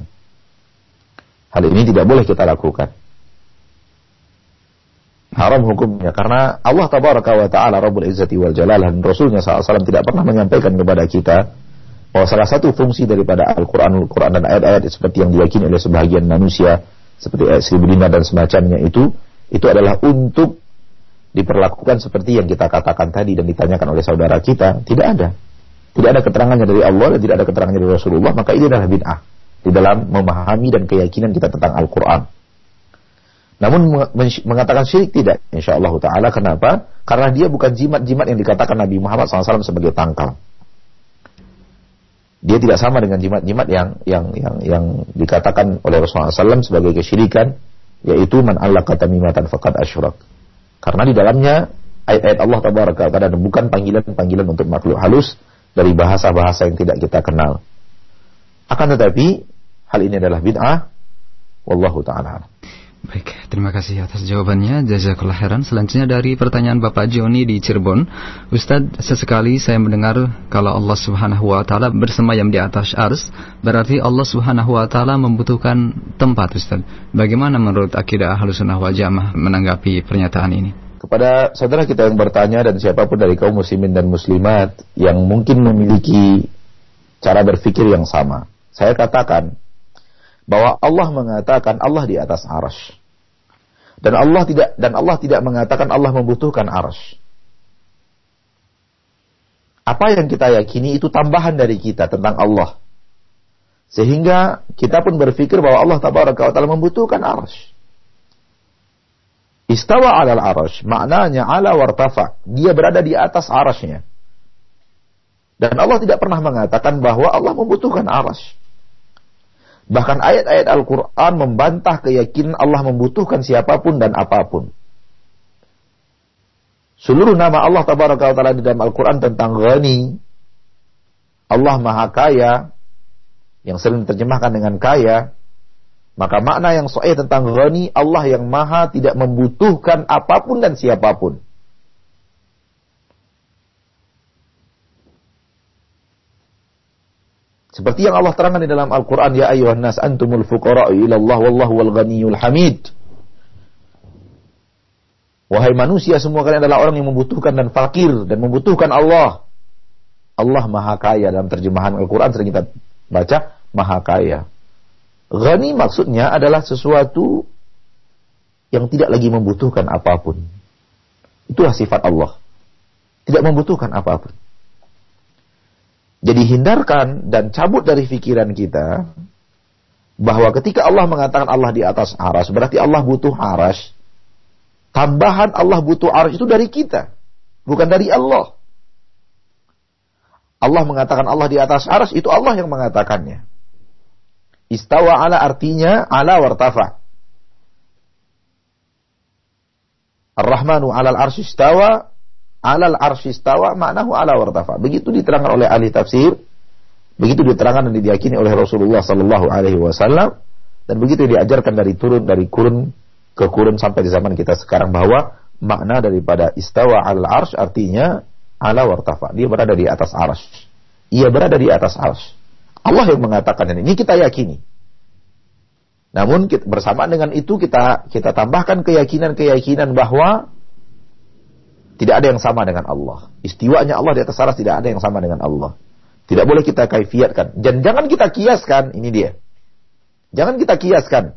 Hal ini tidak boleh kita lakukan. Haram hukumnya karena Allah tabaraka wa taala Rabbul Izzati wal Jalal dan Rasulnya SAW tidak pernah menyampaikan kepada kita bahwa salah satu fungsi daripada Al-Quran, Al-Quran dan ayat-ayat seperti yang diyakini oleh sebahagian manusia seperti ayat seribu dan semacamnya itu itu adalah untuk diperlakukan seperti yang kita katakan tadi dan ditanyakan oleh saudara kita, tidak ada. Tidak ada keterangannya dari Allah dan tidak ada keterangannya dari Rasulullah, maka ini adalah bid'ah di dalam memahami dan keyakinan kita tentang Al-Quran. Namun mengatakan syirik tidak, insya Allah Taala. Kenapa? Karena dia bukan jimat-jimat yang dikatakan Nabi Muhammad SAW sebagai tangkal. Dia tidak sama dengan jimat-jimat yang yang yang yang dikatakan oleh Rasulullah SAW sebagai kesyirikan, yaitu man Allah kata mimatan fakat asyurak. Karena di dalamnya ayat-ayat Allah tabaraka dan bukan panggilan-panggilan untuk makhluk halus dari bahasa-bahasa yang tidak kita kenal. Akan tetapi hal ini adalah bid'ah wallahu taala. Baik, terima kasih atas jawabannya. Jazakallah khairan. Selanjutnya dari pertanyaan Bapak Joni di Cirebon. Ustadz, sesekali saya mendengar kalau Allah Subhanahu wa taala bersemayam di atas ars, berarti Allah Subhanahu wa taala membutuhkan tempat, Ustadz. Bagaimana menurut akidah Ahlussunnah wal Jamaah menanggapi pernyataan ini? Kepada saudara kita yang bertanya dan siapa pun dari kaum muslimin dan muslimat yang mungkin memiliki cara berpikir yang sama, saya katakan bahwa Allah mengatakan Allah di atas arash. Dan Allah tidak dan Allah tidak mengatakan Allah membutuhkan arash. Apa yang kita yakini itu tambahan dari kita tentang Allah. Sehingga kita pun berpikir bahwa Allah tabaraka wa taala membutuhkan arash. Istawa alal arash, maknanya ala wartafa. Dia berada di atas arashnya. Dan Allah tidak pernah mengatakan bahwa Allah membutuhkan arash. Bahkan ayat-ayat Al-Quran membantah keyakinan Allah membutuhkan siapa pun dan apa pun. Seluruh nama Allah Tabaraka wa Ta'ala di dalam Al-Quran tentang Ghani, Allah Maha Kaya, yang sering diterjemahkan dengan kaya, maka makna yang sahih tentang Ghani, Allah yang Maha tidak membutuhkan apa pun dan siapa pun. Seperti yang Allah terangkan di dalam Al-Quran, Ya ayuhan nas antumul fuqara'u ilallah wallahu wal ghaniyul hamid. Wahai manusia, semua kalian adalah orang yang membutuhkan dan fakir dan membutuhkan Allah. Allah maha kaya dalam terjemahan Al-Quran sering kita baca maha kaya. Ghani maksudnya adalah sesuatu yang tidak lagi membutuhkan apa pun. Itulah sifat Allah. Tidak membutuhkan apa pun. Jadi hindarkan dan cabut dari pikiran kita bahwa ketika Allah mengatakan Allah di atas aras, berarti Allah butuh aras. Tambahan Allah butuh aras itu dari kita, bukan dari Allah. Allah mengatakan Allah di atas aras, itu Allah yang mengatakannya. Istawa ala artinya ala wartafa. Ar-Rahmanu alal arsy istawa, alal arsy istawa, maknahu ala wartafa. Begitu diterangkan oleh ahli tafsir, begitu diterangkan dan diyakini oleh Rasulullah sallallahu alaihi wasallam dan begitu diajarkan dari turun dari kurun ke kurun sampai di zaman kita sekarang bahwa makna daripada istawa al arsh artinya ala wartafa. Dia berada di atas arsh. Ia berada di atas arsh. Allah yang mengatakan ini. Ini kita yakini. Namun kita, bersamaan dengan itu kita kita tambahkan keyakinan-keyakinan bahwa tidak ada yang sama dengan Allah. Istiwanya Allah di atas arsh tidak ada yang sama dengan Allah. Tidak boleh kita kaifiatkan. Dan jangan kita kiaskan, ini dia. Jangan kita kiaskan.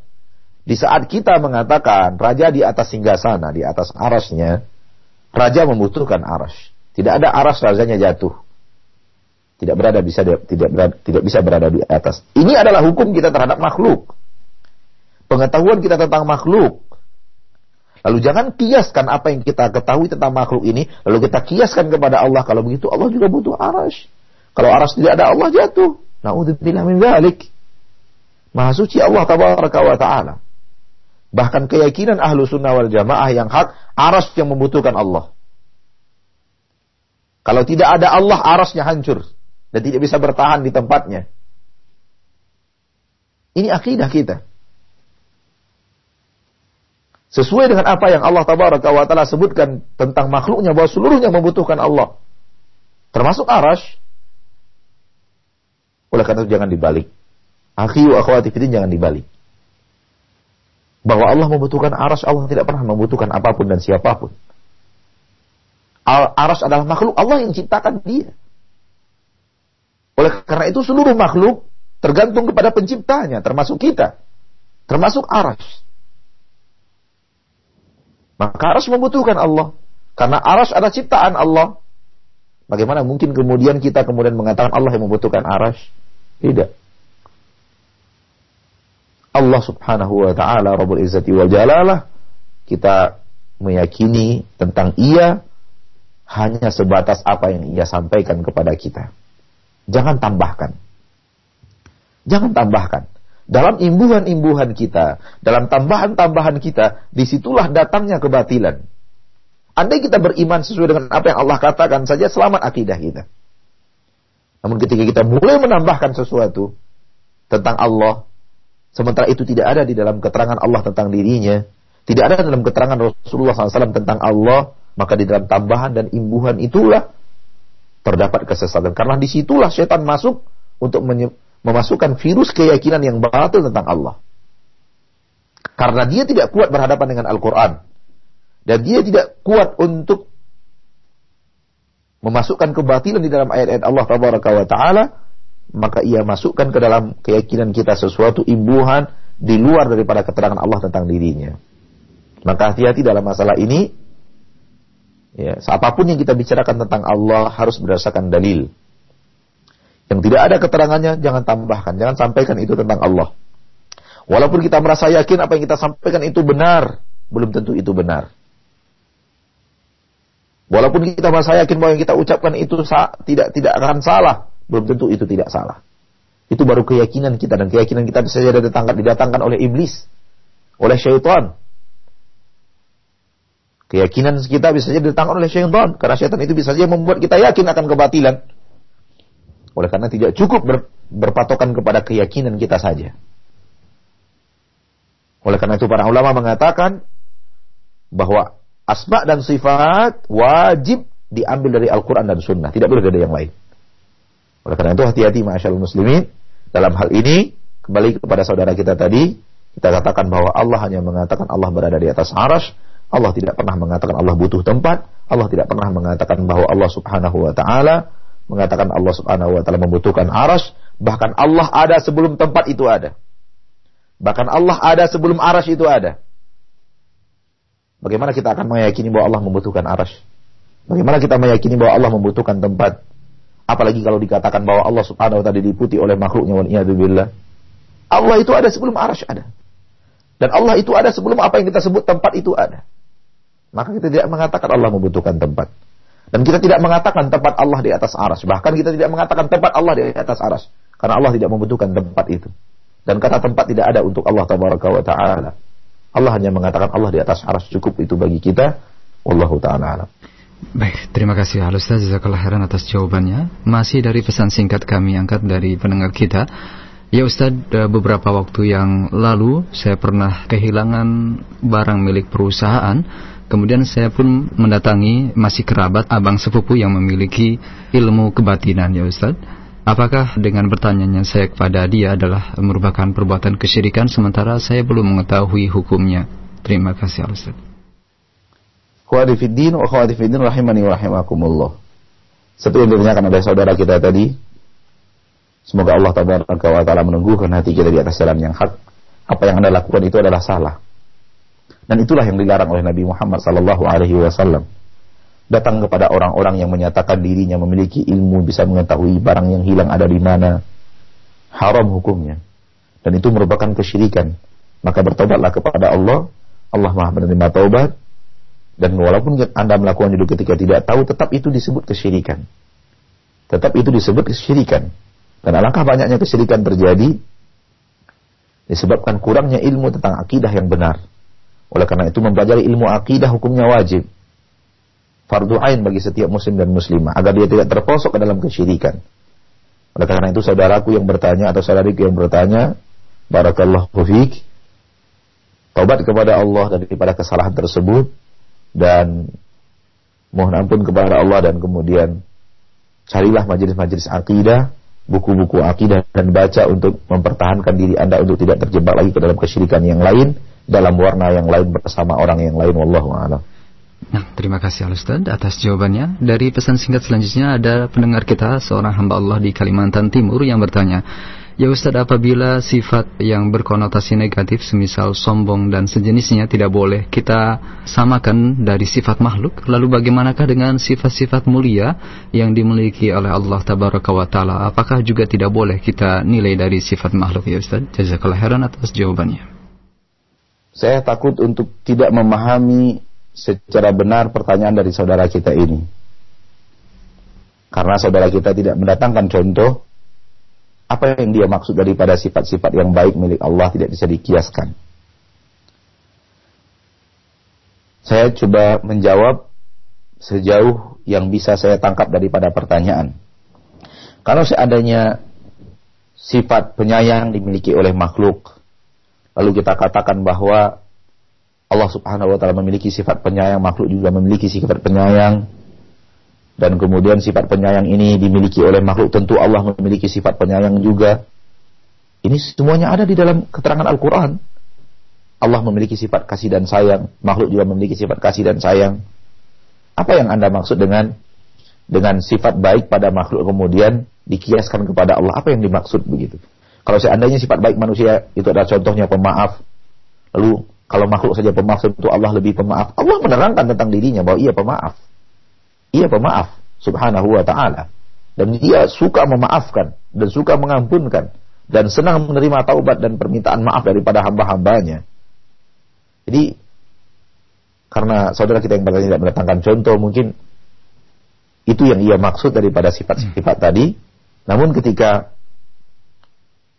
Di saat kita mengatakan raja di atas singgasana, di atas arasnya, raja membutuhkan aras. Tidak ada aras rajanya jatuh. Tidak berada bisa tidak berada, tidak bisa berada di atas. Ini adalah hukum kita terhadap makhluk. Pengetahuan kita tentang makhluk. Lalu jangan kiaskan apa yang kita ketahui tentang makhluk ini, lalu kita kiaskan kepada Allah. Kalau begitu Allah juga butuh aras. Kalau aras tidak ada Allah jatuh. Naudzubillah min dzalik. Maha suci Allah tabaraka wa taala. Bahkan keyakinan ahlu sunnah wal jamaah yang hak, aras yang membutuhkan Allah. Kalau tidak ada Allah, arasnya hancur. Dan tidak bisa bertahan di tempatnya. Ini akidah kita. Sesuai dengan apa yang Allah tabaraka wa ta'ala sebutkan tentang makhluknya bahwa seluruhnya membutuhkan Allah. Termasuk aras. Oleh karena itu jangan dibalik. Akhi wa akhwati jangan dibalik bahwa Allah membutuhkan aras, Allah tidak pernah membutuhkan apa pun dan siapa pun. Aras adalah makhluk Allah yang ciptakan dia. Oleh karena itu seluruh makhluk tergantung kepada penciptanya, termasuk kita. Termasuk aras. Maka aras membutuhkan Allah. Karena aras adalah ciptaan Allah. Bagaimana mungkin kemudian kita kemudian mengatakan Allah yang membutuhkan aras? Tidak. Allah Subhanahu wa taala Rabbul Izzati wal Jalalah kita meyakini tentang ia hanya sebatas apa yang ia sampaikan kepada kita. Jangan tambahkan. Jangan tambahkan. Dalam imbuhan-imbuhan kita, dalam tambahan-tambahan kita, di situlah datangnya kebatilan. Andai kita beriman sesuai dengan apa yang Allah katakan saja, selamat akidah kita. Namun ketika kita mulai menambahkan sesuatu tentang Allah, Sementara itu tidak ada di dalam keterangan Allah tentang dirinya. Tidak ada dalam keterangan Rasulullah SAW tentang Allah. Maka di dalam tambahan dan imbuhan itulah terdapat kesesatan. Karena di situlah setan masuk untuk memasukkan virus keyakinan yang batil tentang Allah. Karena dia tidak kuat berhadapan dengan Al-Quran. Dan dia tidak kuat untuk memasukkan kebatilan di dalam ayat-ayat Allah Taala maka ia masukkan ke dalam keyakinan kita sesuatu imbuhan di luar daripada keterangan Allah tentang dirinya. Maka hati-hati dalam masalah ini. Ya, apa pun yang kita bicarakan tentang Allah harus berdasarkan dalil. Yang tidak ada keterangannya jangan tambahkan, jangan sampaikan itu tentang Allah. Walaupun kita merasa yakin apa yang kita sampaikan itu benar, belum tentu itu benar. Walaupun kita merasa yakin bahwa yang kita ucapkan itu tidak tidak akan salah, belum tentu itu tidak salah. Itu baru keyakinan kita dan keyakinan kita bisa saja didatangkan, didatangkan oleh iblis, oleh syaitan. Keyakinan kita bisa saja didatangkan oleh syaitan karena syaitan itu bisa saja membuat kita yakin akan kebatilan. Oleh karena tidak cukup ber, berpatokan kepada keyakinan kita saja. Oleh karena itu para ulama mengatakan bahwa asma dan sifat wajib diambil dari Al-Quran dan Sunnah. Tidak boleh dari yang lain. Oleh karena itu hati-hati masyaallah muslimin dalam hal ini kembali kepada saudara kita tadi kita katakan bahwa Allah hanya mengatakan Allah berada di atas aras Allah tidak pernah mengatakan Allah butuh tempat Allah tidak pernah mengatakan bahwa Allah subhanahu wa ta'ala mengatakan Allah subhanahu wa ta'ala membutuhkan aras bahkan Allah ada sebelum tempat itu ada bahkan Allah ada sebelum aras itu ada bagaimana kita akan meyakini bahwa Allah membutuhkan aras bagaimana kita meyakini bahwa Allah membutuhkan tempat Apalagi kalau dikatakan bahwa Allah Subhanahu wa taala diputi oleh makhluknya wa billah. Allah itu ada sebelum arash ada. Dan Allah itu ada sebelum apa yang kita sebut tempat itu ada. Maka kita tidak mengatakan Allah membutuhkan tempat. Dan kita tidak mengatakan tempat Allah di atas aras. Bahkan kita tidak mengatakan tempat Allah di atas aras. Karena Allah tidak membutuhkan tempat itu. Dan kata tempat tidak ada untuk Allah tabaraka wa ta'ala. Allah hanya mengatakan Allah di atas aras cukup itu bagi kita. Wallahu ta'ala alam. Baik, terima kasih Al Ustaz Jazakallah khairan atas jawabannya. Masih dari pesan singkat kami angkat dari pendengar kita. Ya Ustaz, beberapa waktu yang lalu saya pernah kehilangan barang milik perusahaan. Kemudian saya pun mendatangi masih kerabat abang sepupu yang memiliki ilmu kebatinan ya Ustaz. Apakah dengan bertanyanya saya kepada dia adalah merupakan perbuatan kesyirikan sementara saya belum mengetahui hukumnya? Terima kasih Al Ustaz. Khawatifiddin wa khawatifiddin rahimani wa rahimakumullah. Seperti yang ditanyakan oleh saudara kita tadi, Semoga Allah taala menunggukan hati kita di atas jalan yang hak. Apa yang Anda lakukan itu adalah salah. Dan itulah yang dilarang oleh Nabi Muhammad sallallahu alaihi wasallam. Datang kepada orang-orang yang menyatakan dirinya memiliki ilmu bisa mengetahui barang yang hilang ada di mana. Haram hukumnya. Dan itu merupakan kesyirikan. Maka bertobatlah kepada Allah. Allah Maha menerima taubat. Dan walaupun Anda melakukan itu ketika tidak tahu, tetap itu disebut kesyirikan. Tetap itu disebut kesyirikan. Dan alangkah banyaknya kesyirikan terjadi disebabkan kurangnya ilmu tentang akidah yang benar. Oleh karena itu mempelajari ilmu akidah hukumnya wajib. Fardu ain bagi setiap muslim dan muslimah agar dia tidak terposok ke dalam kesyirikan. Oleh karena itu saudaraku yang bertanya atau saudariku yang bertanya, barakallahu fiik, taubat kepada Allah daripada kesalahan tersebut dan mohon ampun kepada Allah dan kemudian carilah majelis-majelis akidah buku-buku akidah dan baca untuk mempertahankan diri Anda untuk tidak terjebak lagi ke dalam kesyirikan yang lain dalam warna yang lain bersama orang yang lain wallahu. Nah, terima kasih Al Ustaz atas jawabannya. Dari pesan singkat selanjutnya ada pendengar kita seorang hamba Allah di Kalimantan Timur yang bertanya, Ya Ustadz, apabila sifat yang berkonotasi negatif, semisal sombong dan sejenisnya tidak boleh kita samakan dari sifat makhluk, lalu bagaimanakah dengan sifat-sifat mulia yang dimiliki oleh Allah Tabaraka wa Ta'ala? Apakah juga tidak boleh kita nilai dari sifat makhluk ya Ustadz? Jazakallah heran atas jawabannya. Saya takut untuk tidak memahami secara benar pertanyaan dari saudara kita ini. Karena saudara kita tidak mendatangkan contoh apa yang dia maksud daripada sifat-sifat yang baik milik Allah tidak bisa dikiaskan. Saya coba menjawab sejauh yang bisa saya tangkap daripada pertanyaan. Kalau seandainya sifat penyayang dimiliki oleh makhluk, lalu kita katakan bahwa Allah Subhanahu wa taala memiliki sifat penyayang, makhluk juga memiliki sifat penyayang, dan kemudian sifat penyayang ini dimiliki oleh makhluk. Tentu Allah memiliki sifat penyayang juga. Ini semuanya ada di dalam keterangan Al-Quran. Allah memiliki sifat kasih dan sayang. Makhluk juga memiliki sifat kasih dan sayang. Apa yang anda maksud dengan dengan sifat baik pada makhluk? Kemudian dikiaskan kepada Allah. Apa yang dimaksud begitu kalau seandainya sifat baik manusia itu adalah contohnya pemaaf lalu kalau makhluk saja pemaaf tentu Allah lebih pemaaf Allah menerangkan tentang dirinya bahwa ia pemaaf ia pemaaf subhanahu wa ta'ala. Dan dia suka memaafkan dan suka mengampunkan dan senang menerima taubat dan permintaan maaf daripada hamba-hambanya. Jadi karena saudara kita yang bertanya tidak mendatangkan contoh mungkin itu yang ia maksud daripada sifat-sifat tadi. Namun ketika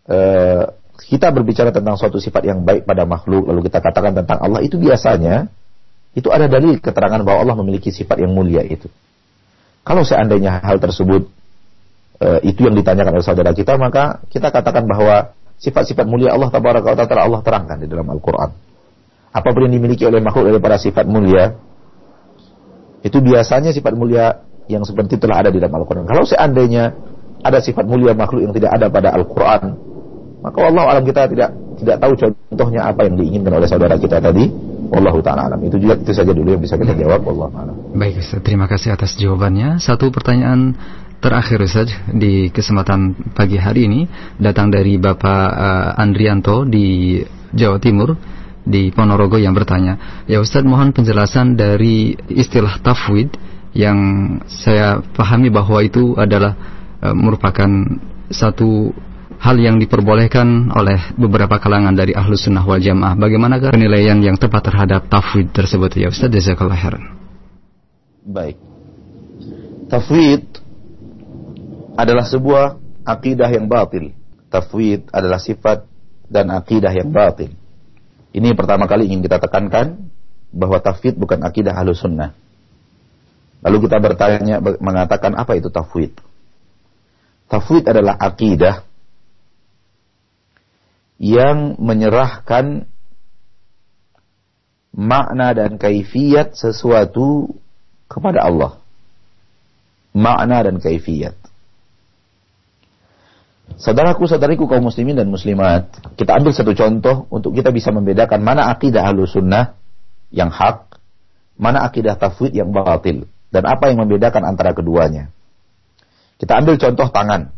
uh, kita berbicara tentang suatu sifat yang baik pada makhluk lalu kita katakan tentang Allah itu biasanya itu ada dalil keterangan bahwa Allah memiliki sifat yang mulia itu. Kalau seandainya hal tersebut e, itu yang ditanyakan oleh saudara kita, maka kita katakan bahwa sifat-sifat mulia Allah tabaraka Allah terangkan di dalam Al-Qur'an. Apa pun yang dimiliki oleh makhluk daripada sifat mulia, itu biasanya sifat mulia yang seperti telah ada di dalam Al-Quran. Kalau seandainya ada sifat mulia makhluk yang tidak ada pada Al-Quran, maka Allah alam kita tidak tidak tahu contohnya apa yang diinginkan oleh saudara kita tadi Wallahu taala alam. Itu juga itu saja dulu yang bisa kita jawab. Allah alam. Baik, Ustaz. Terima kasih atas jawabannya. Satu pertanyaan terakhir Ustaz di kesempatan pagi hari ini datang dari Bapak uh, Andrianto di Jawa Timur di Ponorogo yang bertanya, "Ya Ustaz, mohon penjelasan dari istilah tafwid yang saya pahami bahwa itu adalah uh, merupakan satu hal yang diperbolehkan oleh beberapa kalangan dari ahlu sunnah wal jamaah. Bagaimana penilaian yang tepat terhadap tafwid tersebut ya Ustaz Jazakallah khairan. Baik. Tafwid adalah sebuah akidah yang batil. Tafwid adalah sifat dan akidah yang batil. Ini pertama kali ingin kita tekankan bahwa tafwid bukan akidah ahlu sunnah. Lalu kita bertanya mengatakan apa itu tafwid? Tafwid adalah akidah yang menyerahkan makna dan kaifiat sesuatu kepada Allah. Makna dan kaifiat. Saudaraku, saudariku kaum muslimin dan muslimat, kita ambil satu contoh untuk kita bisa membedakan mana akidah ahlu sunnah yang hak, mana akidah tafwid yang batil, dan apa yang membedakan antara keduanya. Kita ambil contoh tangan.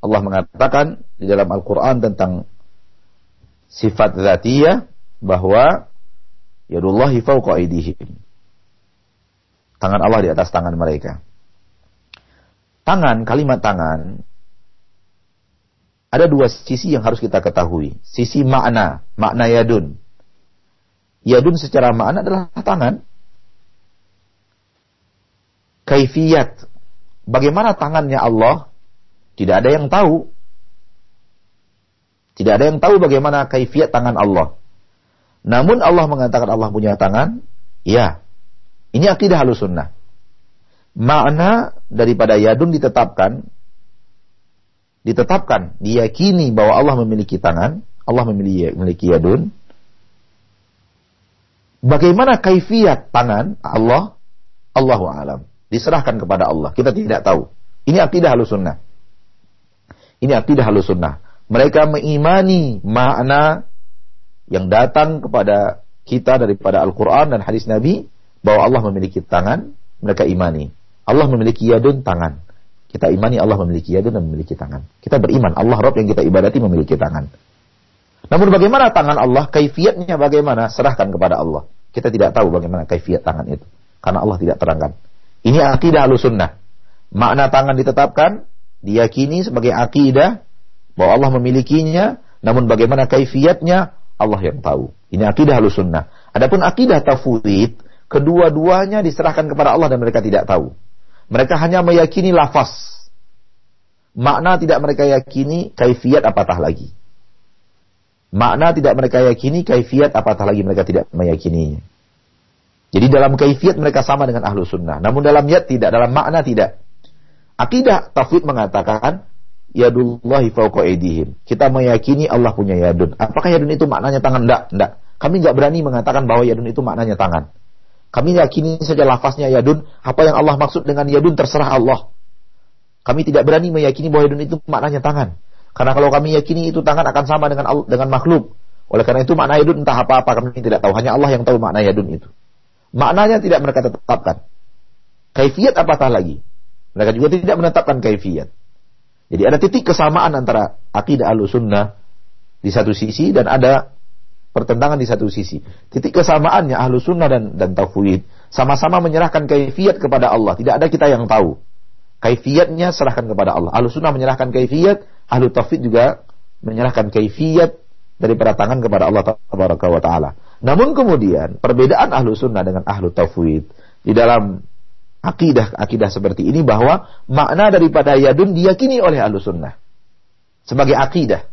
Allah mengatakan di dalam Al-Quran tentang sifat zatiyah bahwa yadullahi fauqa aidihim. Tangan Allah di atas tangan mereka. Tangan, kalimat tangan ada dua sisi yang harus kita ketahui. Sisi makna, makna yadun. Yadun secara makna adalah tangan. Kaifiyat. Bagaimana tangannya Allah? Tidak ada yang tahu. Tidak ada yang tahu bagaimana kaifiat tangan Allah. Namun Allah mengatakan Allah punya tangan. Ya. Ini akidah halus sunnah. Makna daripada yadun ditetapkan ditetapkan, diyakini bahwa Allah memiliki tangan, Allah memiliki, yadun. Bagaimana kaifiat tangan Allah? Allahu alam. Diserahkan kepada Allah. Kita tidak tahu. Ini akidah halus sunnah. Ini akidah halus sunnah. Mereka mengimani makna yang datang kepada kita daripada Al-Quran dan hadis Nabi bahwa Allah memiliki tangan, mereka imani. Allah memiliki yadun tangan. Kita imani Allah memiliki yadun dan memiliki tangan. Kita beriman Allah Rabb yang kita ibadati memiliki tangan. Namun bagaimana tangan Allah? Kaifiatnya bagaimana? Serahkan kepada Allah. Kita tidak tahu bagaimana kaifiat tangan itu. Karena Allah tidak terangkan. Ini akidah sunnah. Makna tangan ditetapkan, diyakini sebagai akidah bahwa Allah memilikinya, namun bagaimana kaifiatnya Allah yang tahu. Ini akidah sunnah. Adapun akidah tafwid, kedua-duanya diserahkan kepada Allah dan mereka tidak tahu. Mereka hanya meyakini lafaz. Makna tidak mereka yakini, kaifiat apatah lagi. Makna tidak mereka yakini, kaifiat apatah lagi mereka tidak meyakininya. Jadi dalam kaifiat mereka sama dengan ahlu sunnah. Namun dalam yad tidak, dalam makna tidak. Akidah tafwid mengatakan, yadullahi fauqa edihim. Kita meyakini Allah punya yadun. Apakah yadun itu maknanya tangan? Tidak, tidak. Kami nggak berani mengatakan bahwa yadun itu maknanya tangan. Kami yakini saja lafaznya yadun. Apa yang Allah maksud dengan yadun terserah Allah. Kami tidak berani meyakini bahwa yadun itu maknanya tangan. Karena kalau kami yakini itu tangan akan sama dengan dengan makhluk. Oleh karena itu makna yadun entah apa-apa kami tidak tahu. Hanya Allah yang tahu makna yadun itu. Maknanya tidak mereka tetapkan. Kaifiat apatah lagi. Mereka juga tidak menetapkan kaifiat. Jadi ada titik kesamaan antara akidah al-sunnah di satu sisi dan ada pertentangan di satu sisi. Titik kesamaannya ahlu sunnah dan, dan tauhid sama-sama menyerahkan kaifiat kepada Allah. Tidak ada kita yang tahu. Kaifiatnya serahkan kepada Allah. Ahlu sunnah menyerahkan kaifiat, ahlu tauhid juga menyerahkan kaifiat daripada tangan kepada Allah Taala. Namun kemudian perbedaan ahlu sunnah dengan ahlu tauhid di dalam akidah akidah seperti ini bahwa makna daripada yadun diyakini oleh ahlu sunnah sebagai akidah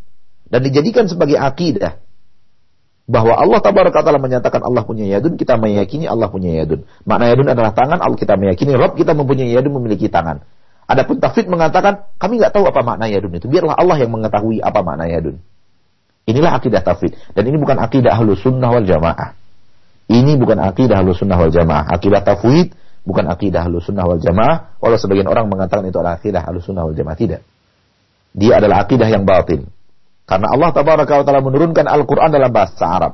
dan dijadikan sebagai akidah bahwa Allah tabaraka taala menyatakan Allah punya yadun, kita meyakini Allah punya yadun. Makna yadun adalah tangan, Allah kita meyakini Rob kita mempunyai yadun memiliki tangan. Adapun tafid mengatakan kami nggak tahu apa makna yadun itu. Biarlah Allah yang mengetahui apa makna yadun. Inilah akidah tafid dan ini bukan akidah ahlus sunnah wal jamaah. Ini bukan akidah ahlus sunnah wal jamaah. Akidah tafwid bukan akidah ahlus sunnah wal jamaah. Walau sebagian orang mengatakan itu adalah akidah ahlus sunnah wal jamaah tidak. Dia adalah akidah yang batil. Karena Allah tabaraka wa taala menurunkan Al-Qur'an dalam bahasa Arab.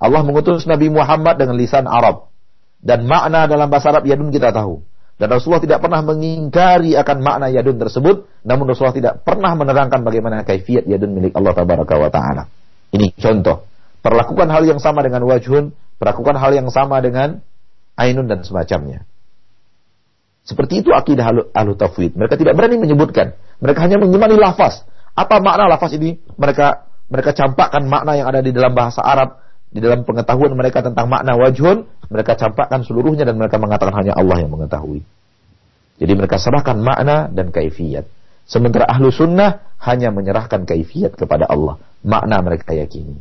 Allah mengutus Nabi Muhammad dengan lisan Arab. Dan makna dalam bahasa Arab yadun kita tahu. Dan Rasulullah tidak pernah mengingkari akan makna yadun tersebut, namun Rasulullah tidak pernah menerangkan bagaimana kaifiat yadun milik Allah tabaraka wa taala. Ini contoh. Perlakukan hal yang sama dengan wajhun, perlakukan hal yang sama dengan ainun dan semacamnya. Seperti itu akidah ahlu tafwid. Mereka tidak berani menyebutkan. Mereka hanya menyimani lafaz. Apa makna lafaz ini? Mereka mereka campakkan makna yang ada di dalam bahasa Arab di dalam pengetahuan mereka tentang makna wajhun, mereka campakkan seluruhnya dan mereka mengatakan hanya Allah yang mengetahui. Jadi mereka serahkan makna dan kaifiyat. Sementara ahlu sunnah hanya menyerahkan kaifiyat kepada Allah. Makna mereka yakini.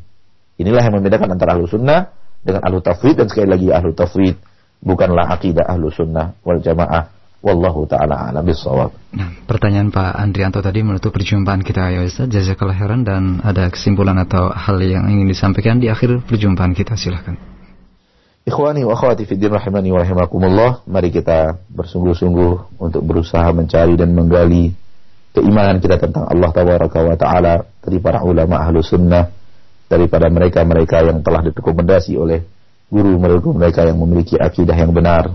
Inilah yang membedakan antara ahlu sunnah dengan ahlu tafwid dan sekali lagi ahlu tafwid bukanlah akidah ahlu sunnah wal jamaah Wallahu ta'ala alam bisawab. Nah, pertanyaan Pak Andrianto tadi menutup perjumpaan kita ya Ustaz. Jazakallah khairan dan ada kesimpulan atau hal yang ingin disampaikan di akhir perjumpaan kita silahkan. Ikhwani wa akhwati fiddin rahimani wa rahimakumullah. Mari kita bersungguh-sungguh untuk berusaha mencari dan menggali keimanan kita tentang Allah tabaraka wa taala dari para ulama ahlu sunnah daripada mereka-mereka yang telah direkomendasi oleh guru mereka yang memiliki akidah yang benar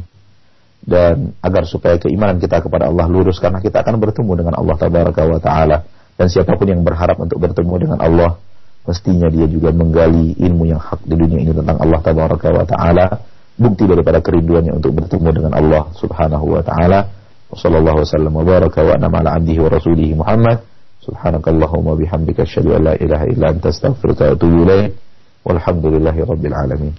dan agar supaya keimanan kita kepada Allah lurus karena kita akan bertemu dengan Allah tabaraka wa taala. Dan siapa pun yang berharap untuk bertemu dengan Allah mestinya dia juga menggali ilmu yang hak di dunia ini tentang Allah tabaraka wa taala. Bukti daripada kerinduannya untuk bertemu dengan Allah subhanahu wa taala. Wa wasallam wa baraka wa anama ala abdihi wa rasulihi Muhammad. Subhanakallahumma bihamdika asyhadu an la ilaha illa anta astaghfiruka wa atubu ilaik walhamdulillahi rabbil alamin